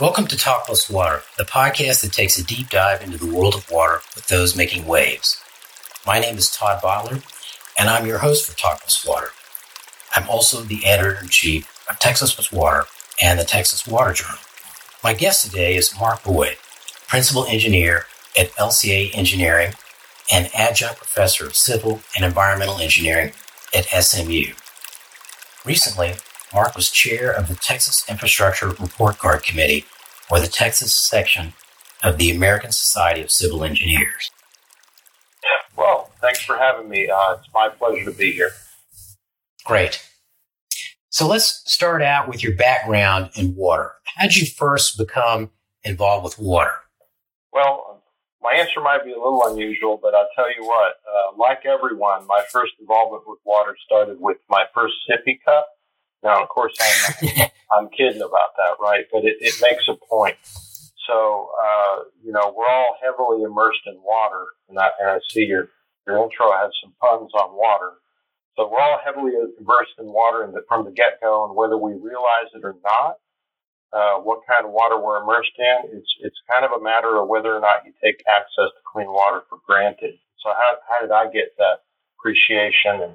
Welcome to Talk Plus Water, the podcast that takes a deep dive into the world of water with those making waves. My name is Todd Votteler, and I'm your host for Talk Plus Water. I'm also the editor in chief of Texas Plus Water and the Texas Water Journal. My guest today is Mark Boyd, principal engineer at LCA Engineering and adjunct professor of civil and environmental engineering at SMU. Recently, Mark was chair of the Texas Infrastructure Report Card Committee, or the Texas section of the American Society of Civil Engineers. Well, thanks for having me. Uh, it's my pleasure to be here. Great. So let's start out with your background in water. How did you first become involved with water? Well, my answer might be a little unusual, but I'll tell you what, uh, like everyone, my first involvement with water started with my first sippy cup now, of course, I'm, I'm kidding about that, right? But it, it makes a point. So, uh, you know, we're all heavily immersed in water, and I, and I see your, your intro has some puns on water. So we're all heavily immersed in water from the get go, and whether we realize it or not, uh, what kind of water we're immersed in, it's it's kind of a matter of whether or not you take access to clean water for granted. So how how did I get that appreciation and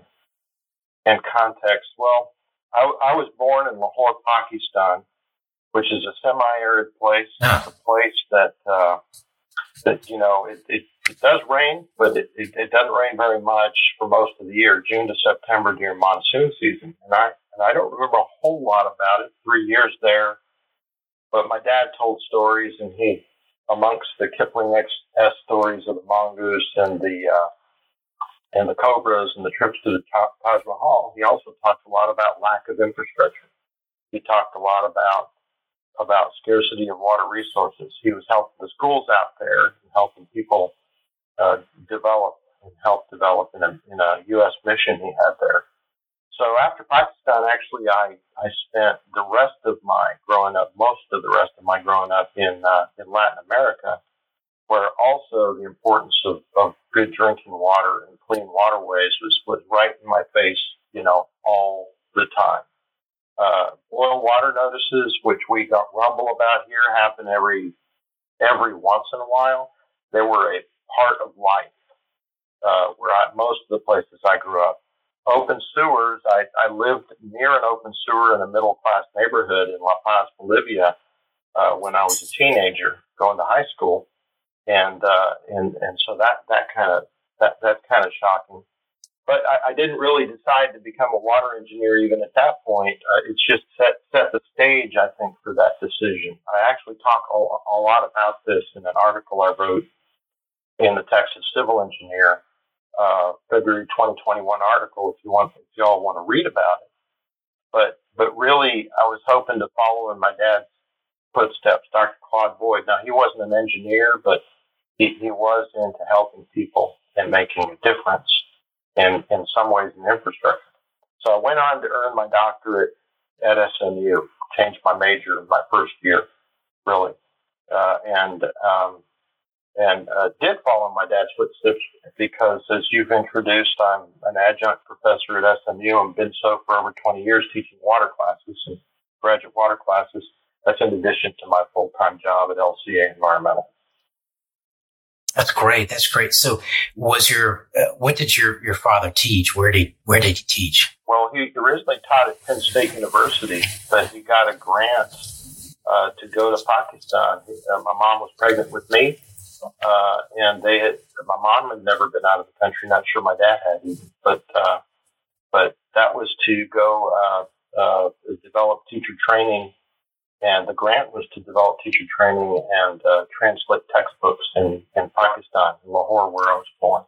and context? Well, I, I was born in Lahore, Pakistan, which is a semi-arid place. Ah. It's a place that uh, that you know it, it, it does rain, but it, it, it doesn't rain very much for most of the year, June to September during monsoon season. And I and I don't remember a whole lot about it. Three years there, but my dad told stories, and he amongst the Kipling X S stories of the mongoose and the uh, and the Cobras and the trips to the Taj Mahal, he also talked a lot about lack of infrastructure. He talked a lot about about scarcity of water resources. He was helping the schools out there and helping people uh, develop and help develop in a, in a U.S. mission he had there. So after Pakistan, actually, I, I spent the rest of my growing up, most of the rest of my growing up in, uh, in Latin America, where also the importance of, of good drinking water and clean waterways was, was right in my face, you know, all the time. Uh, water notices, which we got rumble about here, happen every every once in a while. They were a part of life uh, where I, most of the places I grew up. Open sewers. I, I lived near an open sewer in a middle class neighborhood in La Paz, Bolivia, uh, when I was a teenager going to high school and uh, and and so that that kind of that that's kind of shocking. But I, I, didn't really decide to become a water engineer even at that point. Uh, it's just set set the stage, I think, for that decision. I actually talk a, a lot about this in an article I wrote in the Texas Civil Engineer, uh, February 2021 article. If you want, if y'all want to read about it, but but really, I was hoping to follow in my dad's footsteps, Dr. Claude Boyd. Now, he wasn't an engineer, but he, he was into helping people and making a difference in, in some ways in infrastructure. So I went on to earn my doctorate at SMU, changed my major in my first year, really, uh, and um, and uh, did follow my dad's footsteps because, as you've introduced, I'm an adjunct professor at SMU and been so for over 20 years teaching water classes and graduate water classes. That's in addition to my full time job at LCA Environmental. That's great. That's great. So, was your uh, what did your, your father teach? Where did where did he teach? Well, he originally taught at Penn State University, but he got a grant uh, to go to Pakistan. He, uh, my mom was pregnant with me, uh, and they had my mom had never been out of the country. Not sure my dad had even, but uh, but that was to go uh, develop teacher training and the grant was to develop teacher training and uh, translate textbooks in, in Pakistan, in Lahore, where I was born.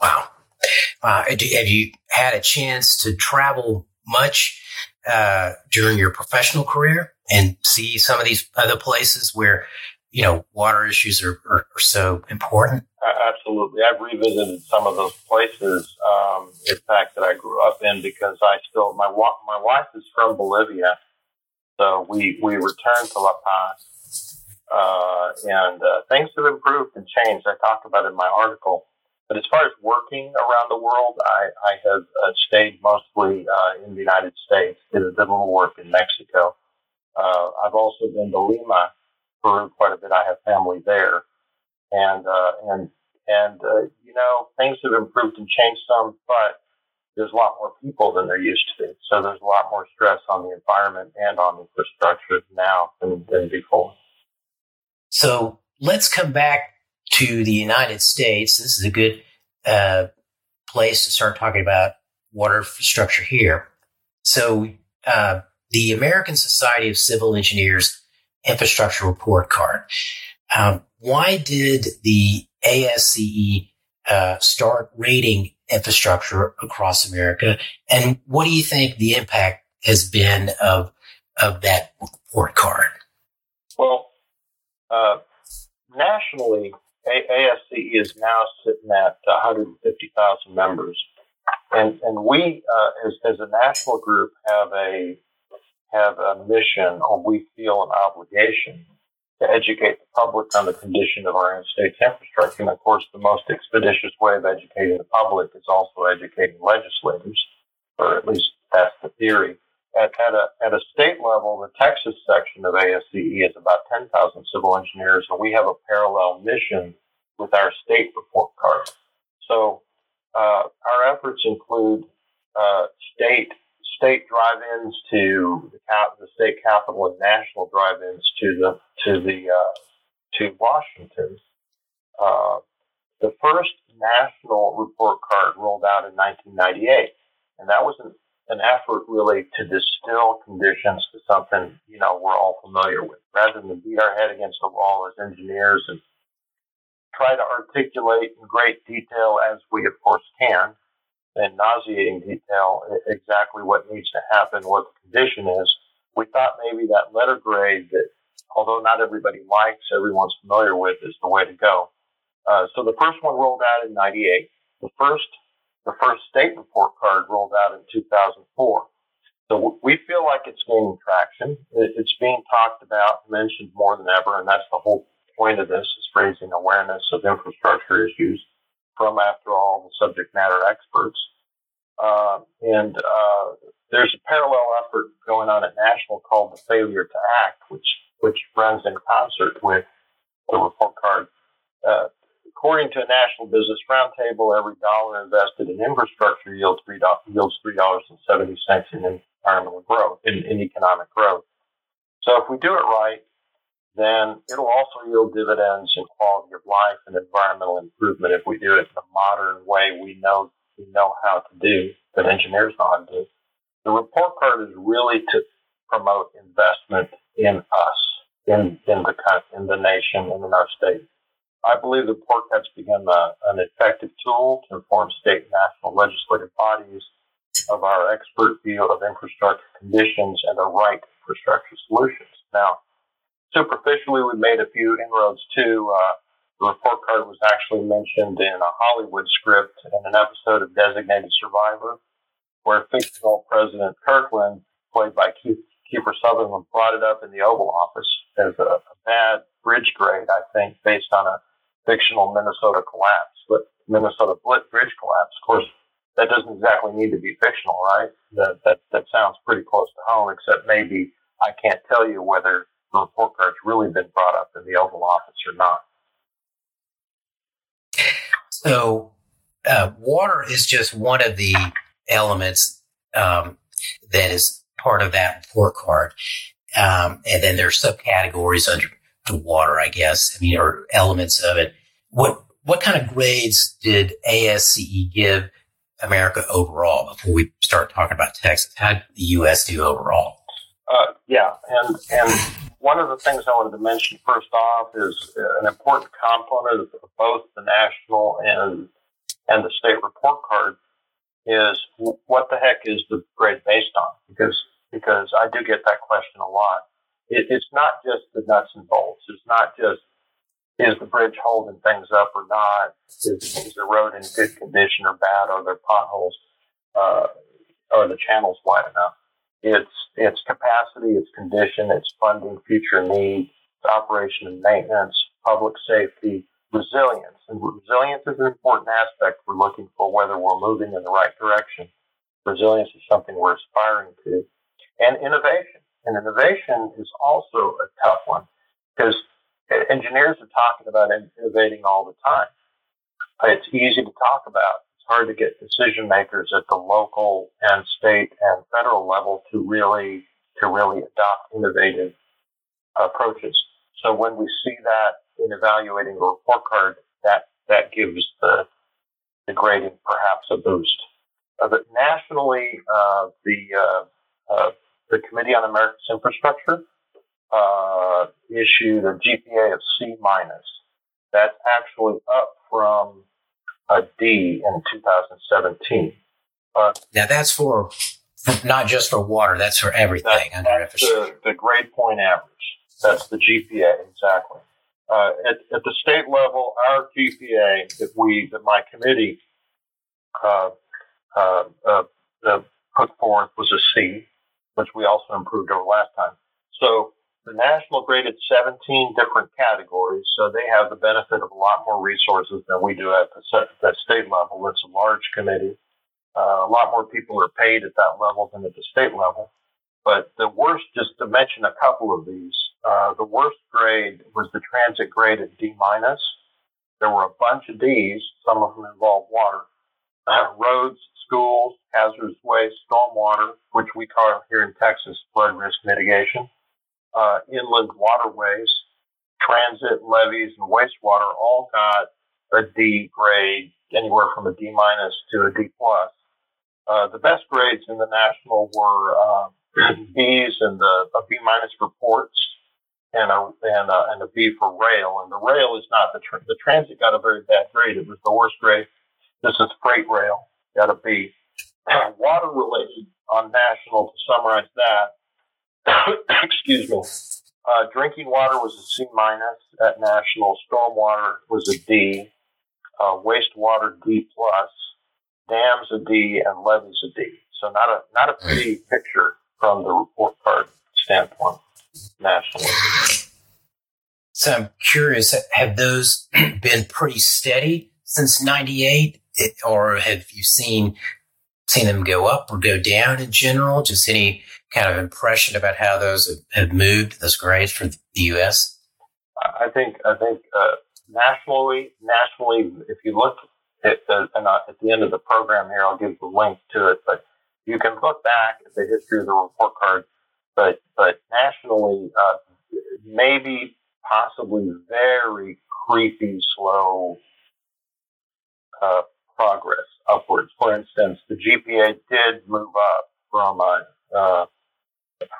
Wow. Uh, have you had a chance to travel much uh, during your professional career and see some of these other places where, you know, water issues are, are, are so important? absolutely. I've revisited some of those places, um, in fact, that I grew up in because I still, my, my wife is from Bolivia so we, we returned to La Paz, uh, and uh, things have improved and changed. I talked about in my article. But as far as working around the world, I, I have uh, stayed mostly uh, in the United States. Did a little work in Mexico, Uh, I've also been to Lima, Peru, quite a bit. I have family there, and uh, and and uh, you know things have improved and changed some, but there's a lot more people than there used to be. So there's a lot more stress on the environment and on infrastructure now than, than before. So let's come back to the United States. This is a good uh, place to start talking about water infrastructure here. So, uh, the American Society of Civil Engineers infrastructure report card. Um, why did the ASCE uh, start rating infrastructure across America, and what do you think the impact has been of of that report card? Well, uh, nationally, ASCE is now sitting at 150,000 members, and and we uh, as as a national group have a have a mission, or we feel an obligation to educate the public on the condition of our state's infrastructure. And of course, the most expeditious way of educating the public is also educating legislators, or at least that's the theory. At, at, a, at a state level, the Texas section of ASCE is about 10,000 civil engineers, and we have a parallel mission with our state report card. So uh, our efforts include uh, state state drive-ins to the, cap, the state capital and national drive-ins to the to the uh, to Washington. Uh, the first national report card rolled out in 1998, and that was an, an effort really to distill conditions to something you know we're all familiar with, rather than beat our head against the wall as engineers and try to articulate in great detail as we of course can in nauseating detail exactly what needs to happen, what the condition is. We thought maybe that letter grade that, although not everybody likes, everyone's familiar with, is the way to go. Uh, so the first one rolled out in '98. The first, the first state report card rolled out in 2004. So we feel like it's gaining traction. It's being talked about, mentioned more than ever, and that's the whole point of this: is raising awareness of infrastructure issues from, after all, the subject matter experts. Uh, and uh, there's a parallel effort going on at national called the Failure to Act, which which runs in concert with the report card. Uh, according to a National Business Roundtable, every dollar invested in infrastructure yields three yields three dollars and seventy cents in environmental growth, in, in economic growth. So if we do it right, then it'll also yield dividends in quality of life and environmental improvement if we do it in the modern way we know we know how to do, that engineers know how to do. The report card is really to promote investment in us, in in the in the nation, and in our state. I believe the report card's become a, an effective tool to inform state and national legislative bodies of our expert view of infrastructure conditions and the right infrastructure solutions. Now, superficially, we made a few inroads too. Uh, the report card was actually mentioned in a Hollywood script in an episode of Designated Survivor, where fictional President Kirkman, played by Keith, Kiefer Sutherland, brought it up in the Oval Office as a, a bad bridge grade, I think, based on a fictional Minnesota collapse, but Minnesota bridge collapse. Of course, that doesn't exactly need to be fictional, right? That that that sounds pretty close to home, except maybe I can't tell you whether the report card's really been brought up in the Oval Office or not. So, uh, water is just one of the elements um, that is part of that report card. Um, and then there are subcategories under the water, I guess. I mean, or elements of it. What what kind of grades did ASCE give America overall before we start talking about Texas? How did the U.S. do overall? Uh, yeah, and and one of the things I wanted to mention first off is an important component of both the national and and the state report card is what the heck is the grade based on? Because because I do get that question a lot. It, it's not just the nuts and bolts. It's not just is the bridge holding things up or not? Is, is the road in good condition or bad? Are there potholes? Uh, are the channels wide enough? It's its capacity, its condition, its funding, future needs, operation and maintenance, public safety, resilience. And resilience is an important aspect we're looking for whether we're moving in the right direction. Resilience is something we're aspiring to. And innovation. And innovation is also a tough one because engineers are talking about innovating all the time. It's easy to talk about. It's hard to get decision makers at the local and state and federal level to really to really adopt innovative approaches. So when we see that in evaluating a report card, that that gives the the grading perhaps a boost. Uh, but nationally, uh, the uh, uh the Committee on America's Infrastructure uh, issued a GPA of C minus. That's actually up from a D in 2017. now that's for not just for water, that's for everything under that's the, the grade point average. That's the GPA, exactly. Uh, at, at, the state level, our GPA that we, that my committee uh, uh, uh, uh put forth was a C, which we also improved over last time. So the national graded 17 different categories, so they have the benefit of a lot more resources than we do at the, state level. It's a large committee. Uh, a lot more people are paid at that level than at the state level. But the worst, just to mention a couple of these, uh, the worst grade was the transit grade at D minus. There were a bunch of D's. Some of them involved water, uh, roads, schools, hazardous waste, stormwater, which we call here in Texas flood risk mitigation, uh, inland waterways, transit, levees, and wastewater all got a D grade, anywhere from a D minus to a D plus. Uh, the best grades in the national were uh, B's and the a B minus for ports and a and a, and a B for rail. And the rail is not the tra- the transit got a very bad grade. It was the worst grade. This is freight rail gotta be. Water related on national to summarize that. excuse me. Uh, drinking water was a C minus at national. Stormwater was a D. Uh, wastewater D plus. Dams a D and levees a D. So not a not a pretty picture from the report card standpoint nationally. So I'm curious, have those been pretty steady since '98, or have you seen seen them go up or go down in general? Just any kind of impression about how those have moved, those grades for the U.S. I think I think uh, nationally, nationally, if you look at the, and at the end of the program here, I'll give the link to it, but you can look back at the history of the report card, but but nationally, uh, maybe possibly very creepy, slow uh, progress upwards. For instance, the GPA did move up from a uh,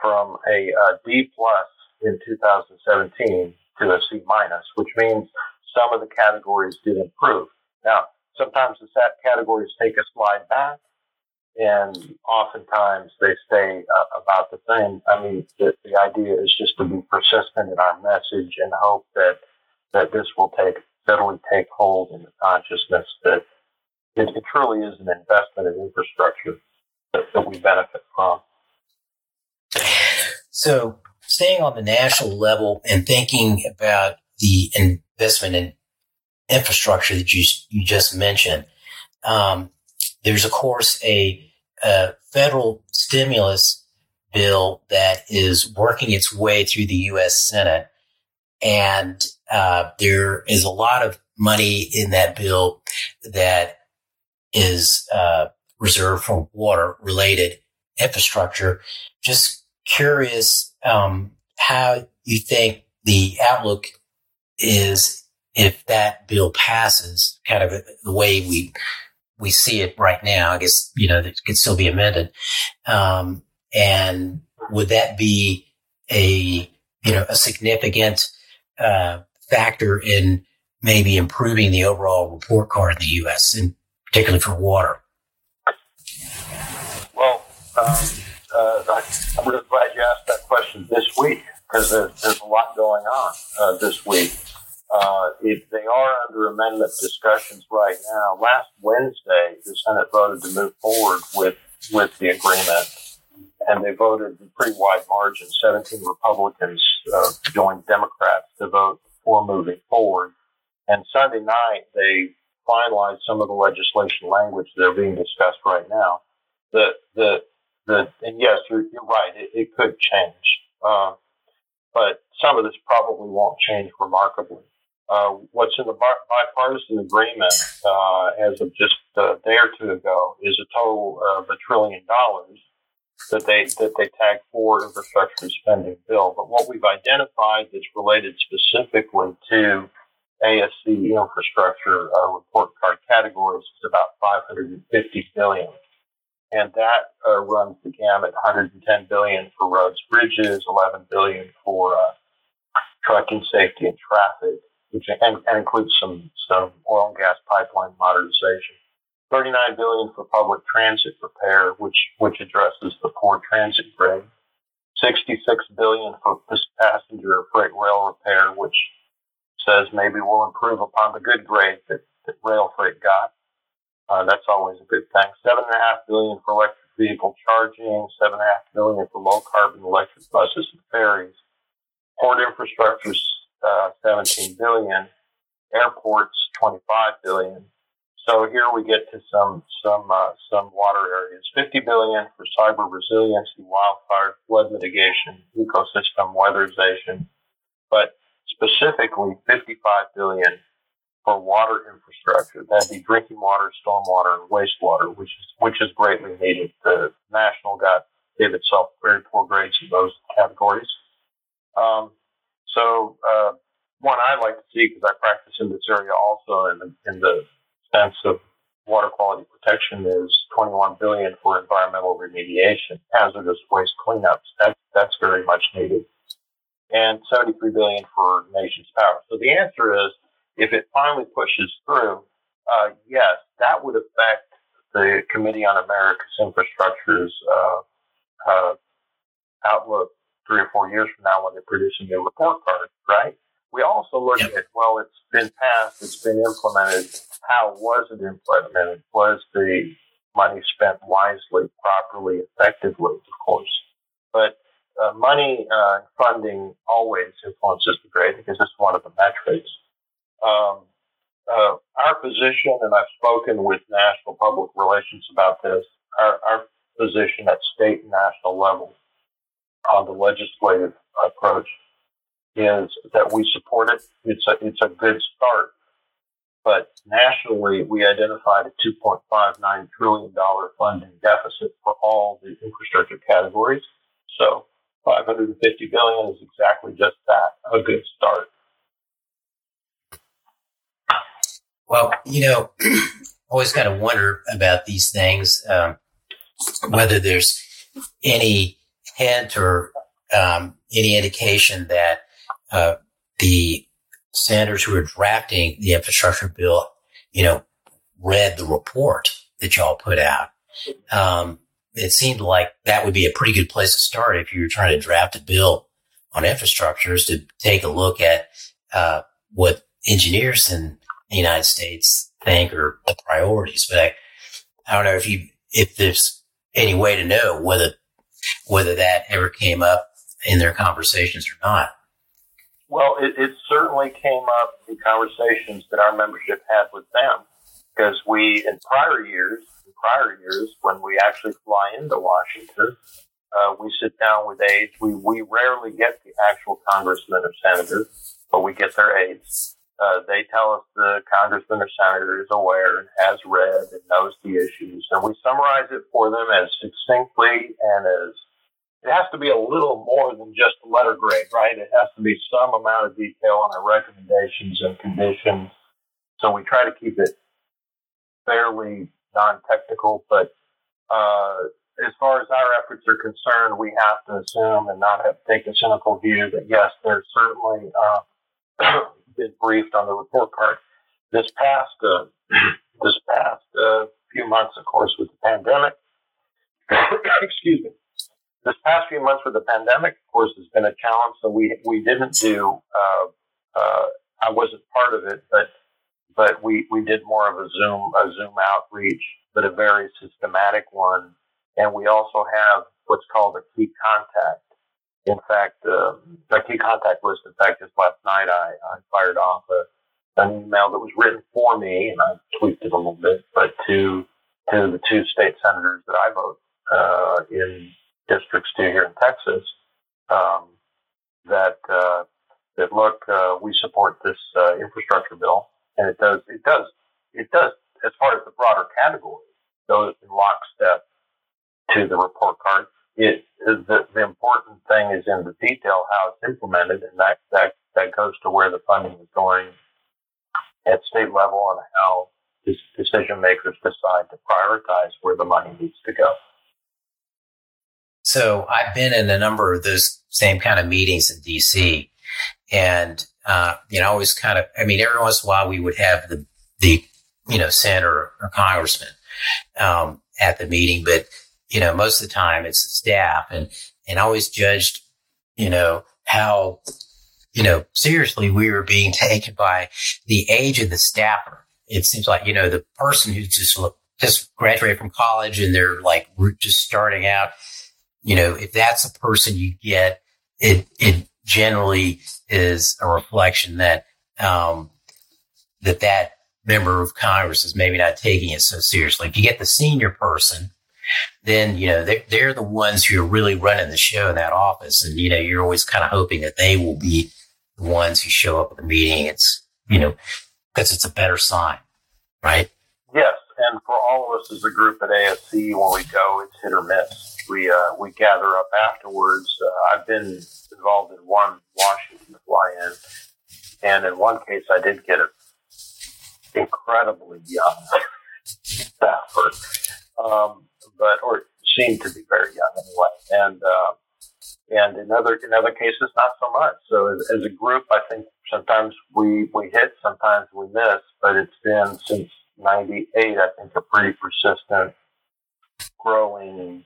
from a, a D plus in 2017 to a C minus, which means some of the categories did improve. Now, sometimes the SAT categories take a slide back, and oftentimes they stay uh, about the same. I mean, the, the idea is just to be persistent in our message and hope that that this will take steadily take hold in the consciousness that it, it truly is an investment in infrastructure that, that we benefit from. So, staying on the national level and thinking about the investment in infrastructure that you you just mentioned, um, there's of course a, a, federal stimulus bill that is working its way through the U.S. Senate, and uh, there is a lot of money in that bill that is uh, reserved for water related infrastructure. Just curious um, how you think the outlook is if that bill passes, kind of the way we we see it right now. I guess you know it could still be amended, um, and would that be a you know a significant uh, factor in maybe improving the overall report card in the U.S. and particularly for water? Well, um, uh, I'm really glad you asked that question this week because there's, there's, a lot going on uh, this week. Uh, it, they are under amendment discussions right now. Last Wednesday, the Senate voted to move forward with with the agreement, and they voted a pretty wide margin. 17 Republicans uh, joined Democrats to vote for moving forward. And Sunday night, they finalize some of the legislation language that are being discussed right now. The the the and yes, you're, you're right. It, it could change, uh, but some of this probably won't change remarkably. Uh, what's in the bipartisan agreement uh, as of just a day or two ago is a total of a trillion dollars that they that they tag for infrastructure spending bill. But what we've identified that's related specifically to ASCE infrastructure uh, report card categories is about 550 billion, and that uh, runs the gamut: 110 billion for roads, bridges, 11 billion for uh, trucking safety and traffic, which and, and includes some some oil and gas pipeline modernization. 39 billion for public transit repair, which which addresses the poor transit grade. 66 billion for passenger freight rail repair, which says maybe we'll improve upon the good grade that, that rail freight got. Uh, that's always a good thing. Seven and a half billion for electric vehicle charging, seven and a half billion for low carbon electric buses and ferries. Port infrastructure, uh, 17 billion. Airports, 25 billion. So here we get to some some uh, some water areas. 50 billion for cyber resiliency, wildfire, flood mitigation, ecosystem weatherization, but specifically 55 billion for water infrastructure. That'd be drinking water, stormwater, and wastewater, which is which is greatly needed. The national got gave itself very poor grades in those categories. Um, so uh, one I like to see because I practice in this area also in the, in the sense of water quality protection is 21 billion for environmental remediation, hazardous waste cleanups. That's that's very much needed and 73 billion for nation's power. So the answer is, if it finally pushes through, uh, yes, that would affect the Committee on America's Infrastructure's uh, uh, outlook three or four years from now when they're producing their report card, right? We also look at, well, it's been passed, it's been implemented. How was it implemented? Was the money spent wisely, properly, effectively, of course? But uh, money uh, funding always influences the grade because it's one of the metrics. Um, uh, our position, and I've spoken with national public relations about this, our, our position at state and national level on the legislative approach is that we support it. It's a, it's a good start. But nationally, we identified a $2.59 trillion funding deficit for all the infrastructure categories. So 550 billion is exactly just that, a good start. Well, you know, always kind of wonder about these things, um, whether there's any hint or um, any indication that uh, the senators who are drafting the infrastructure bill, you know, read the report that y'all put out. Um, it seemed like that would be a pretty good place to start if you were trying to draft a bill on infrastructures to take a look at uh, what engineers in the United States think are the priorities. But I, I don't know if you if there's any way to know whether whether that ever came up in their conversations or not. Well, it, it certainly came up in conversations that our membership had with them because we, in prior years, prior years when we actually fly into Washington. Uh, we sit down with aides. We, we rarely get the actual congressman or senator, but we get their aides. Uh, they tell us the congressman or senator is aware and has read and knows the issues, and we summarize it for them as succinctly and as it has to be a little more than just a letter grade, right? It has to be some amount of detail on our recommendations and conditions. So we try to keep it fairly non-technical, but uh, as far as our efforts are concerned, we have to assume and not have take a cynical view that yes, there's certainly uh, been briefed on the report card. This past uh, this past uh, few months, of course, with the pandemic. excuse me. This past few months with the pandemic, of course, has been a challenge. So we we didn't do. Uh, uh, I wasn't part of it, but but we, we did more of a Zoom a Zoom outreach, but a very systematic one. And we also have what's called a key contact. In fact, uh, a key contact list. In fact, just last night I, I fired off a, an email that was written for me, and I tweaked it a little bit, but to to the two state senators that I vote uh, in districts too here in Texas um, that uh, that look, uh, we support this uh, infrastructure bill, and it does it does it does as far as the broader category goes in lockstep to the report card. It the, the important thing is in the detail how it's implemented, and that that that goes to where the funding is going at state level and how decision makers decide to prioritize where the money needs to go. So I've been in a number of those same kind of meetings in DC and, uh, you know, always kind of, I mean, every once in a while we would have the, the, you know, senator or congressman, um, at the meeting, but, you know, most of the time it's the staff and, and always judged, you know, how, you know, seriously we were being taken by the age of the staffer. It seems like, you know, the person who just, just graduated from college and they're like just starting out, you know, if that's the person you get, it, it generally is a reflection that, um, that that member of Congress is maybe not taking it so seriously. If you get the senior person, then, you know, they're, they're the ones who are really running the show in that office. And, you know, you're always kind of hoping that they will be the ones who show up at the meeting. It's, you know, because it's a better sign, right? Yes. And for all of us as a group at ASCE, when we go, it's hit or miss. We, uh, we gather up afterwards. Uh, I've been involved in one Washington fly-in, and in one case, I did get an incredibly young staffer, um, but or seemed to be very young anyway, and uh, and in other in other cases, not so much. So as, as a group, I think sometimes we we hit, sometimes we miss, but it's been since '98, I think, a pretty persistent, growing,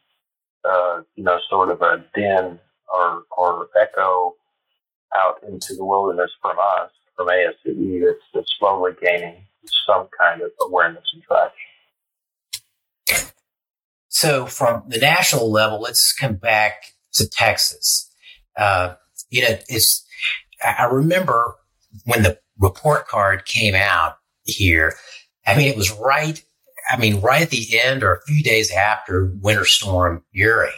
uh, you know, sort of a din or, or echo out into the wilderness from us, from ASCE, that's, that's slowly gaining some kind of awareness and traction. So, from the national level, let's come back to Texas. Uh, you know, it's, I remember when the report card came out here, I mean, it was right, I mean, right at the end or a few days after Winter Storm Uri.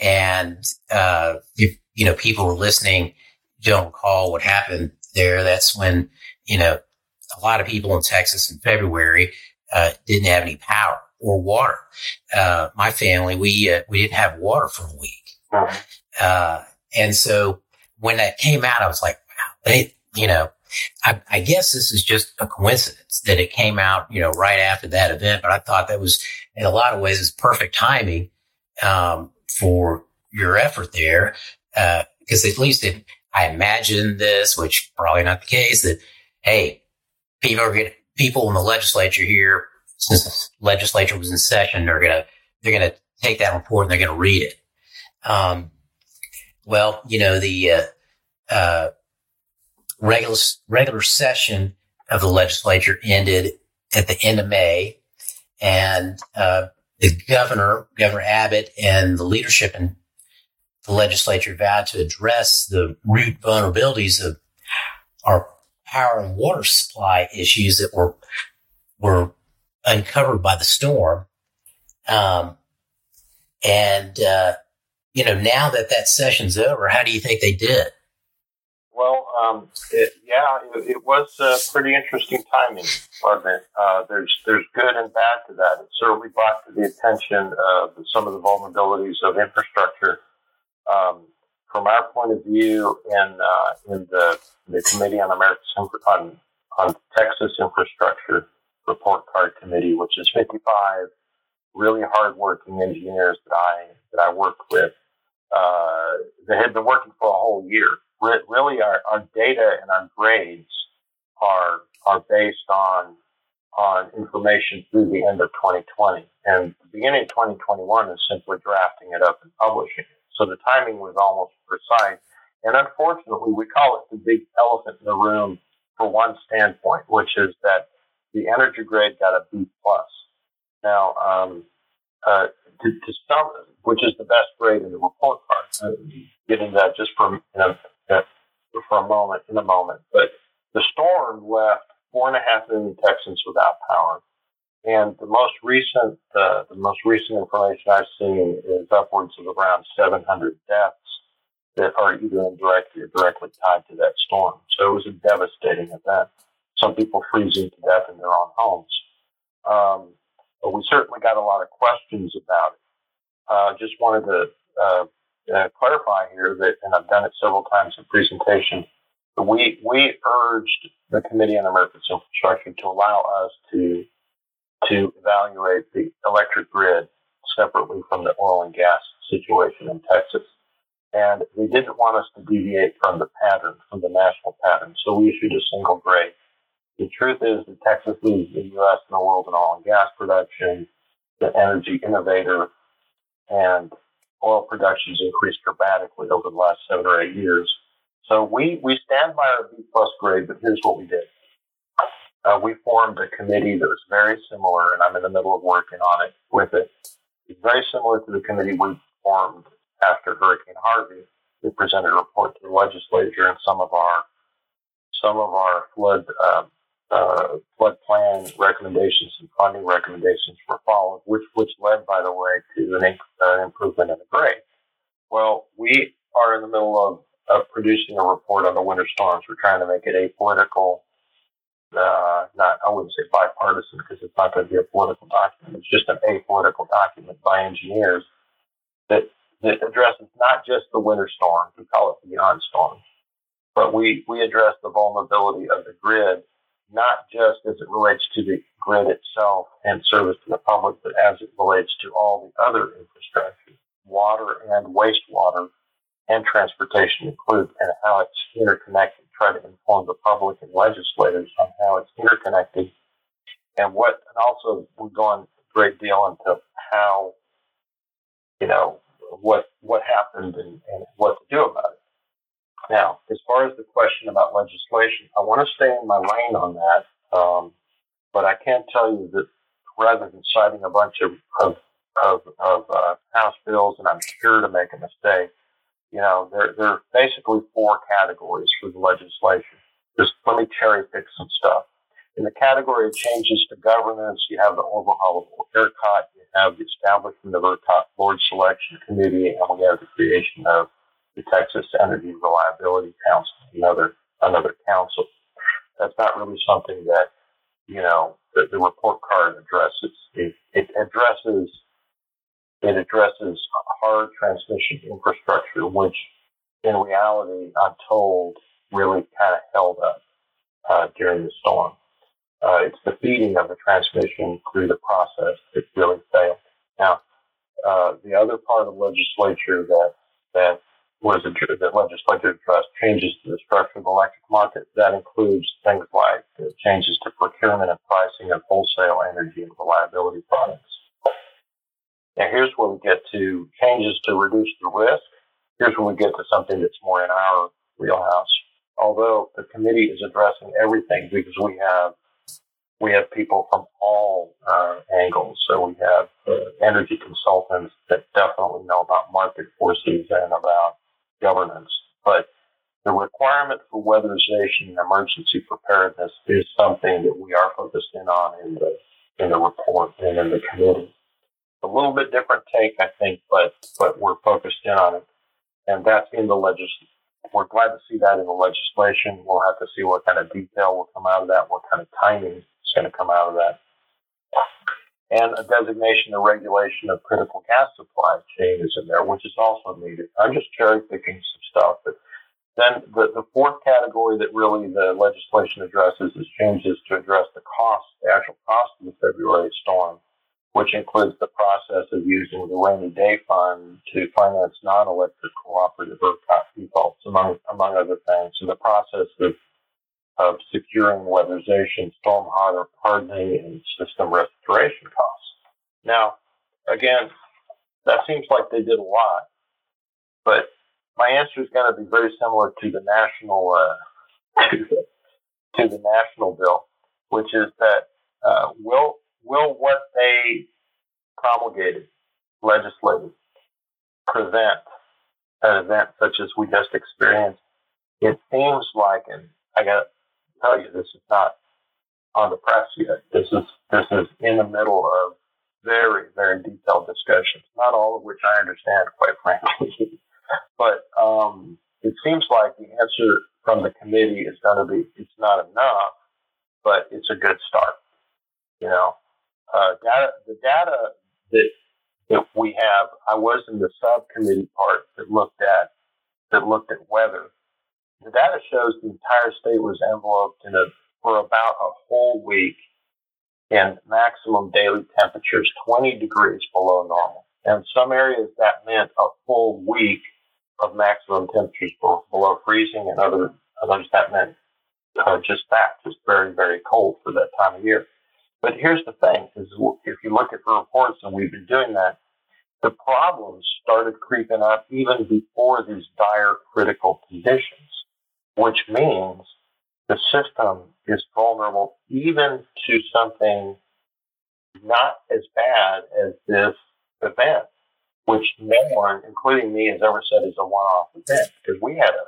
And, uh, if, you know, people were listening, don't recall what happened there. That's when, you know, a lot of people in Texas in February, uh, didn't have any power or water. Uh, my family, we, uh, we didn't have water for a week. Uh, and so when that came out, I was like, wow, they, you know, I, I, guess this is just a coincidence that it came out, you know, right after that event. But I thought that was in a lot of ways is perfect timing. Um, for your effort there. Uh, cause at least it, I imagine this, which probably not the case that, hey, people are going people in the legislature here, since the legislature was in session, they're to, they're to take that report and they're to read it. Um, well, you know, the, uh, uh, regular, regular session of the legislature ended at the end of May and, uh, the governor, Governor Abbott, and the leadership in the legislature vowed to address the root vulnerabilities of our power and water supply issues that were were uncovered by the storm. Um, and uh, you know, now that that session's over, how do you think they did? Well, um, it, yeah, it, it was uh, pretty interesting timing, wasn't it? Uh, there's there's good and bad to that. It certainly brought to the attention of some of the vulnerabilities of infrastructure. Um, from our point of view, in uh, in the the Committee on America's on on Texas Infrastructure Report Card Committee, which is 55 really hardworking engineers that I that I work with, uh, they had been working for a whole year really our, our data and our grades are are based on on information through the end of 2020. And the beginning of 2021 is simply drafting it up and publishing it. So the timing was almost precise. And unfortunately, we call it the big elephant in the room for one standpoint, which is that the energy grade got a B plus. Now, um, uh, to, to some, which is the best grade in the report card, uh, getting that just from you know, for a moment, in a moment. But the storm left four and a half million Texans without power. and the most recent, uh, the most recent information I've seen is upwards of around 700 deaths that are either indirectly or directly tied to that storm. So it was a devastating event. Some people freezing to death in their own homes. Um, but we certainly got a lot of questions about it. Uh, just wanted to uh, uh, clarify here that, and I've done it several times in presentations, we we urged the Committee on America's Infrastructure to allow us to to evaluate the electric grid separately from the oil and gas situation in Texas. And we didn't want us to deviate from the pattern, from the national pattern. So we issued a single grade. The truth is that Texas leads the U.S. and the world in oil and gas production, the energy innovator, and oil production has increased dramatically over the last seven or eight years. So we, we stand by our B plus grade, but here's what we did. Uh, we formed a committee that was very similar, and I'm in the middle of working on it with it. It's very similar to the committee we formed after Hurricane Harvey. We presented a report to the legislature, and some of our some of our flood uh, uh, flood plan recommendations and funding recommendations were followed, which which led, by the way, to an uh, improvement in the grade. Well, we are in the middle of, of producing a report on the winter storms. We're trying to make it apolitical, uh, not I wouldn't say bipartisan because it's not going to be a political document. It's just an apolitical document by engineers that that addresses not just the winter storms. We call it the beyond storms, but we we address the vulnerability of the grid not just as it relates to the grid itself and service to the public, but as it relates to all the other infrastructure, water and wastewater and transportation include, and how it's interconnected. Try to inform the public and legislators on how it's interconnected, and what, and also we're going a great deal into how, you know, what what happened and, and what to do about it. Now, as far as the question about legislation, I want to stay in my lane on that, um, but I can tell you that rather than citing a bunch of of, of, of uh, House bills, and I'm sure to make a mistake, you know, there there are basically four categories for the legislation. Just let me cherry pick some stuff. In the category of changes to governance, you have the overhaul of ERCOT, you have the establishment of ERCOT Board Selection Committee, and we have the creation of the Texas Energy Reliability Council, another another council. That's not really something that you know the, the report card addresses. It, it addresses it addresses hard transmission infrastructure, which in reality, I'm told, really kind of held up uh, during the storm. Uh, it's the feeding of the transmission through the process that really failed. Now, uh, the other part of the legislature that that the legislature addressed changes to the structure of the electric market. That includes things like changes to procurement and pricing of wholesale energy and reliability products. Now, here's where we get to changes to reduce the risk. Here's when we get to something that's more in our wheelhouse. Although the committee is addressing everything because we have we have people from all uh, angles. So we have uh, energy consultants that definitely know about market forces and about governance. But the requirement for weatherization and emergency preparedness is something that we are focused in on in the in the report and in the committee. A little bit different take, I think, but but we're focused in on it, and that's in the legislation. We're glad to see that in the legislation. We'll have to see what kind of detail will come out of that, what kind of timing is going to come out of that and a designation of regulation of critical gas supply chain is in there, which is also needed. I'm just cherry picking some stuff. But then the, the fourth category that really the legislation addresses is changes to address the cost, the actual cost of the February storm, which includes the process of using the rainy day fund to finance non-electric cooperative ERCOT defaults, among among other things, and the process of of securing weatherization, storm hardening, and system restoration costs. Now, again, that seems like they did a lot, but my answer is going to be very similar to the national uh, to, the, national bill, which is that uh, will will what they promulgated, legislated, prevent an event such as we just experienced? It seems like, and I got to tell you this is not on the press yet. This is this is in the middle of very, very detailed discussions, not all of which I understand, quite frankly. but um, it seems like the answer from the committee is going to be it's not enough, but it's a good start. You know, uh, data, the data that that we have, I was in the subcommittee part that looked at that looked at weather. The data shows the entire state was enveloped in a for about a whole week in maximum daily temperatures 20 degrees below normal. And some areas that meant a full week of maximum temperatures below freezing, and other others that meant uh, just that, just very very cold for that time of year. But here's the thing: is if you look at the reports, and we've been doing that, the problems started creeping up even before these dire critical conditions, which means the system is vulnerable even to something not as bad as this event, which no one, including me, has ever said is a one-off event because we had a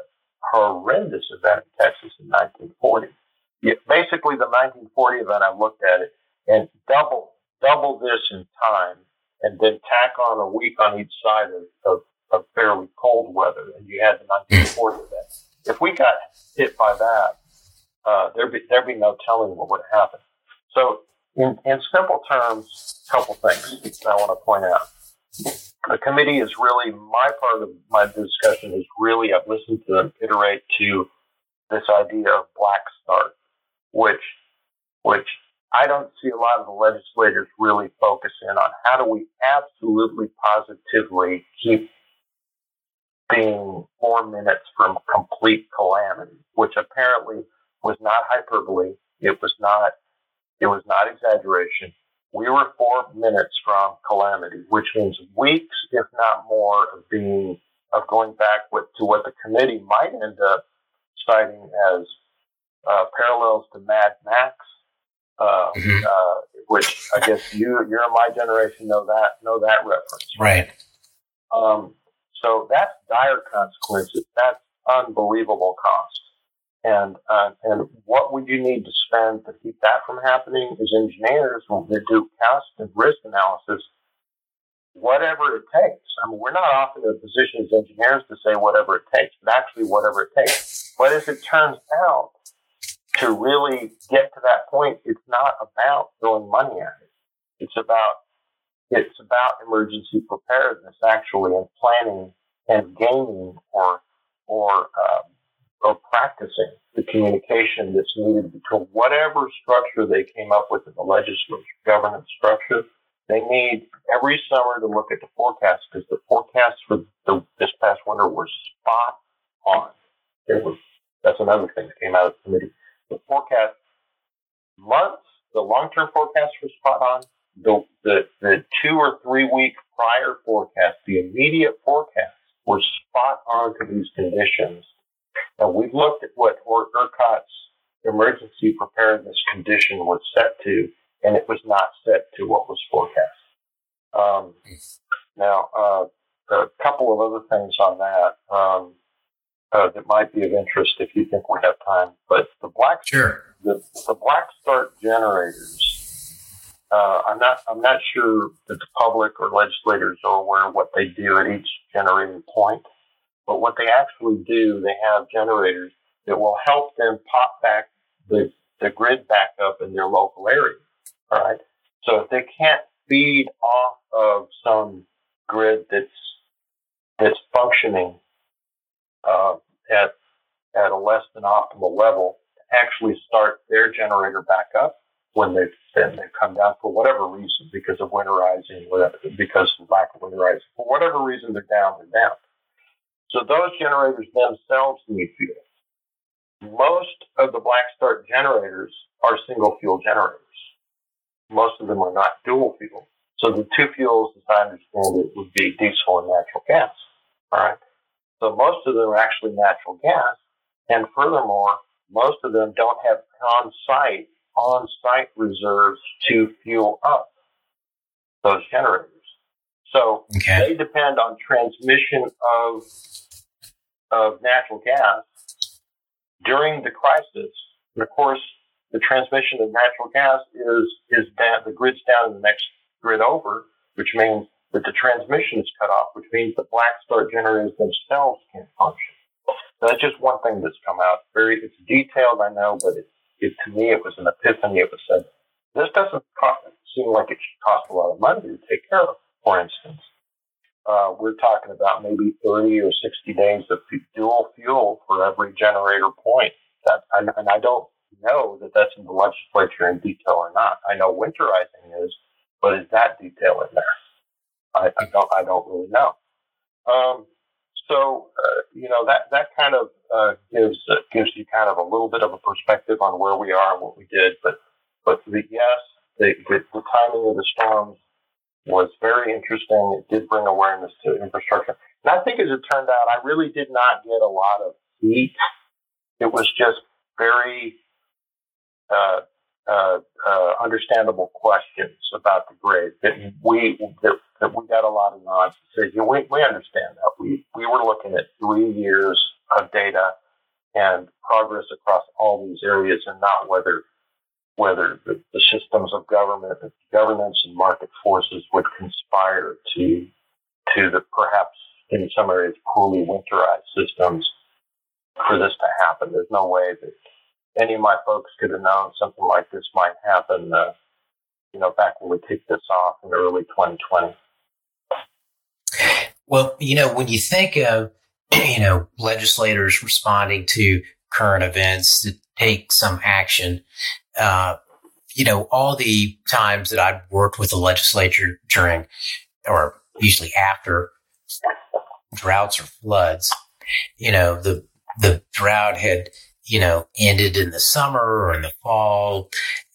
horrendous event in Texas in 1940. basically, the 1940 event, I looked at it and double double this in time, and then tack on a week on each side of, of, of fairly cold weather, and you had the 1940 event. If we got hit by that, uh, there'd be there'd be no telling what would happen. So, in, in simple terms, a couple things I want to point out. The committee is really my part of my discussion is really I've listened to them iterate to this idea of black start, which which I don't see a lot of the legislators really focus in on how do we absolutely positively keep being four minutes from complete calamity, which apparently was not hyperbole. It was not, it was not exaggeration. We were four minutes from calamity, which means weeks, if not more, of being, of going back with, to what the committee might end up citing as uh, parallels to Mad Max, uh, mm-hmm. uh, which I guess you, you're my generation know that, know that reference. Right. Um, so that's dire consequences. That's unbelievable cost. And uh, and what would you need to spend to keep that from happening? Is engineers when they do cost and risk analysis, whatever it takes. I mean, we're not often in a position as engineers to say whatever it takes, but actually whatever it takes. But as it turns out, to really get to that point, it's not about throwing money at it. It's about it's about emergency preparedness actually and planning and gaming or or um, or practicing the communication that's needed between whatever structure they came up with in the legislature governance structure. They need every summer to look at the forecast because the forecasts for the, this past winter were spot on. It was that's another thing that came out of the committee. The forecast months, the long term forecast was spot on. The, the the two or three week prior forecast, the immediate forecast were spot on to these conditions and we've looked at what ERCOT's emergency preparedness condition was set to, and it was not set to what was forecast. Um, now, uh, a couple of other things on that um, uh, that might be of interest if you think we have time. But the black sure. the, the black start generators. Uh, I'm not I'm not sure that the public or legislators are aware of what they do at each generating point. But what they actually do, they have generators that will help them pop back the, the grid back up in their local area. All right. So if they can't feed off of some grid that's that's functioning uh, at at a less than optimal level, actually start their generator back up when they've then they've come down for whatever reason because of winterizing, because of lack of winterizing, for whatever reason they're down, they're down. So those generators themselves need fuel. Most of the black start generators are single fuel generators. Most of them are not dual fuel. So the two fuels, as I understand it, would be diesel and natural gas. All right. So most of them are actually natural gas. And furthermore, most of them don't have on-site, on-site reserves to fuel up those generators. So okay. they depend on transmission of of natural gas during the crisis. And of course, the transmission of natural gas is is down, the grid's down in the next grid over, which means that the transmission is cut off, which means the black start generators themselves can't function. So that's just one thing that's come out. Very, it's detailed, I know, but it, it to me it was an epiphany. It was said, this doesn't cost, seem like it should cost a lot of money to take care of. For instance, uh, we're talking about maybe 30 or 60 days of dual fuel for every generator point. That, and, and I don't know that that's in the legislature in detail or not. I know winterizing is, but is that detail in there? I, I don't. I don't really know. Um, so uh, you know that that kind of uh, gives uh, gives you kind of a little bit of a perspective on where we are and what we did. But but the, yes, the, the, the timing of the storms was very interesting. It did bring awareness to infrastructure. And I think as it turned out, I really did not get a lot of heat. It was just very uh, uh, uh, understandable questions about the grid that we that, that we got a lot of nods to say, yeah, we, we understand that. We we were looking at three years of data and progress across all these areas, and not whether whether the, the systems of government, governance, and market forces would conspire to to the perhaps in some areas poorly winterized systems for this to happen. There's no way that any of my folks could have known something like this might happen. Uh, you know, back when we kicked this off in early 2020. Well, you know, when you think of you know legislators responding to current events to take some action, uh, you know, all the times that I've worked with the legislature during, or usually after droughts or floods, you know, the the drought had, you know, ended in the summer or in the fall,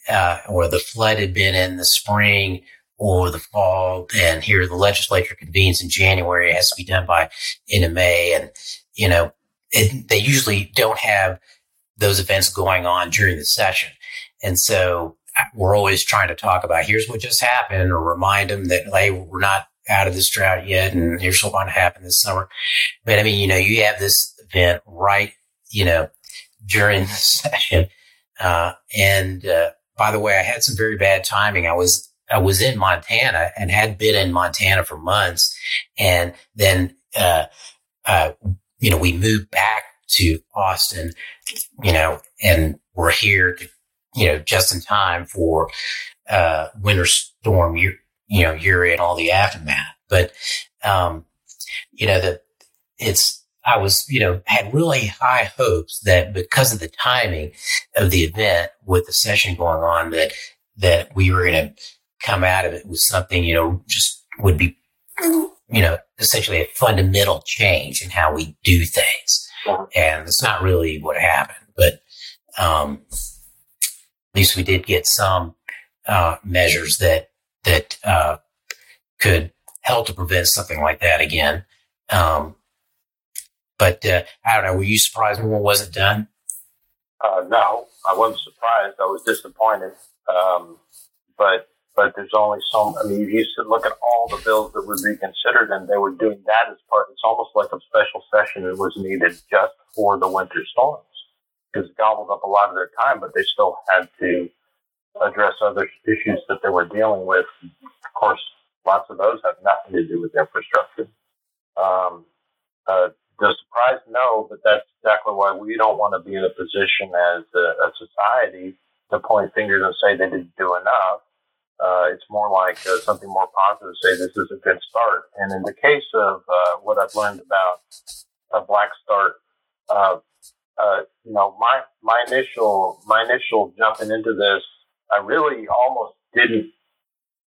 uh, or the flood had been in the spring or the fall. And here the legislature convenes in January. It has to be done by in May. And, you know, it, they usually don't have those events going on during the session. And so we're always trying to talk about here's what just happened or remind them that, hey, we're not out of this drought yet. And here's what's going to happen this summer. But I mean, you know, you have this event right, you know, during the session. Uh, and, uh, by the way, I had some very bad timing. I was, I was in Montana and had been in Montana for months. And then, uh, uh, you know, we moved back to Austin, you know, and we're here to you know, just in time for uh, winter storm, you, you know, Uri and all the aftermath. But, um, you know, that it's, I was, you know, had really high hopes that because of the timing of the event with the session going on, that, that we were going to come out of it with something, you know, just would be, you know, essentially a fundamental change in how we do things. And it's not really what happened, but, um, least we did get some uh, measures that that uh, could help to prevent something like that again. Um, but uh, I don't know. Were you surprised more wasn't done? Uh, no, I wasn't surprised. I was disappointed. Um, but but there's only so. I mean, you should look at all the bills that would be considered, and they were doing that as part. It's almost like a special session that was needed just for the winter storms because it gobbled up a lot of their time, but they still had to address other issues that they were dealing with. Of course, lots of those have nothing to do with infrastructure. Um, uh, the surprise, no, but that's exactly why we don't want to be in a position as a, a society to point fingers and say they didn't do enough. Uh, it's more like uh, something more positive. Say this is a good start. And in the case of uh, what I've learned about a black start, uh, you know, my my initial my initial jumping into this, I really almost didn't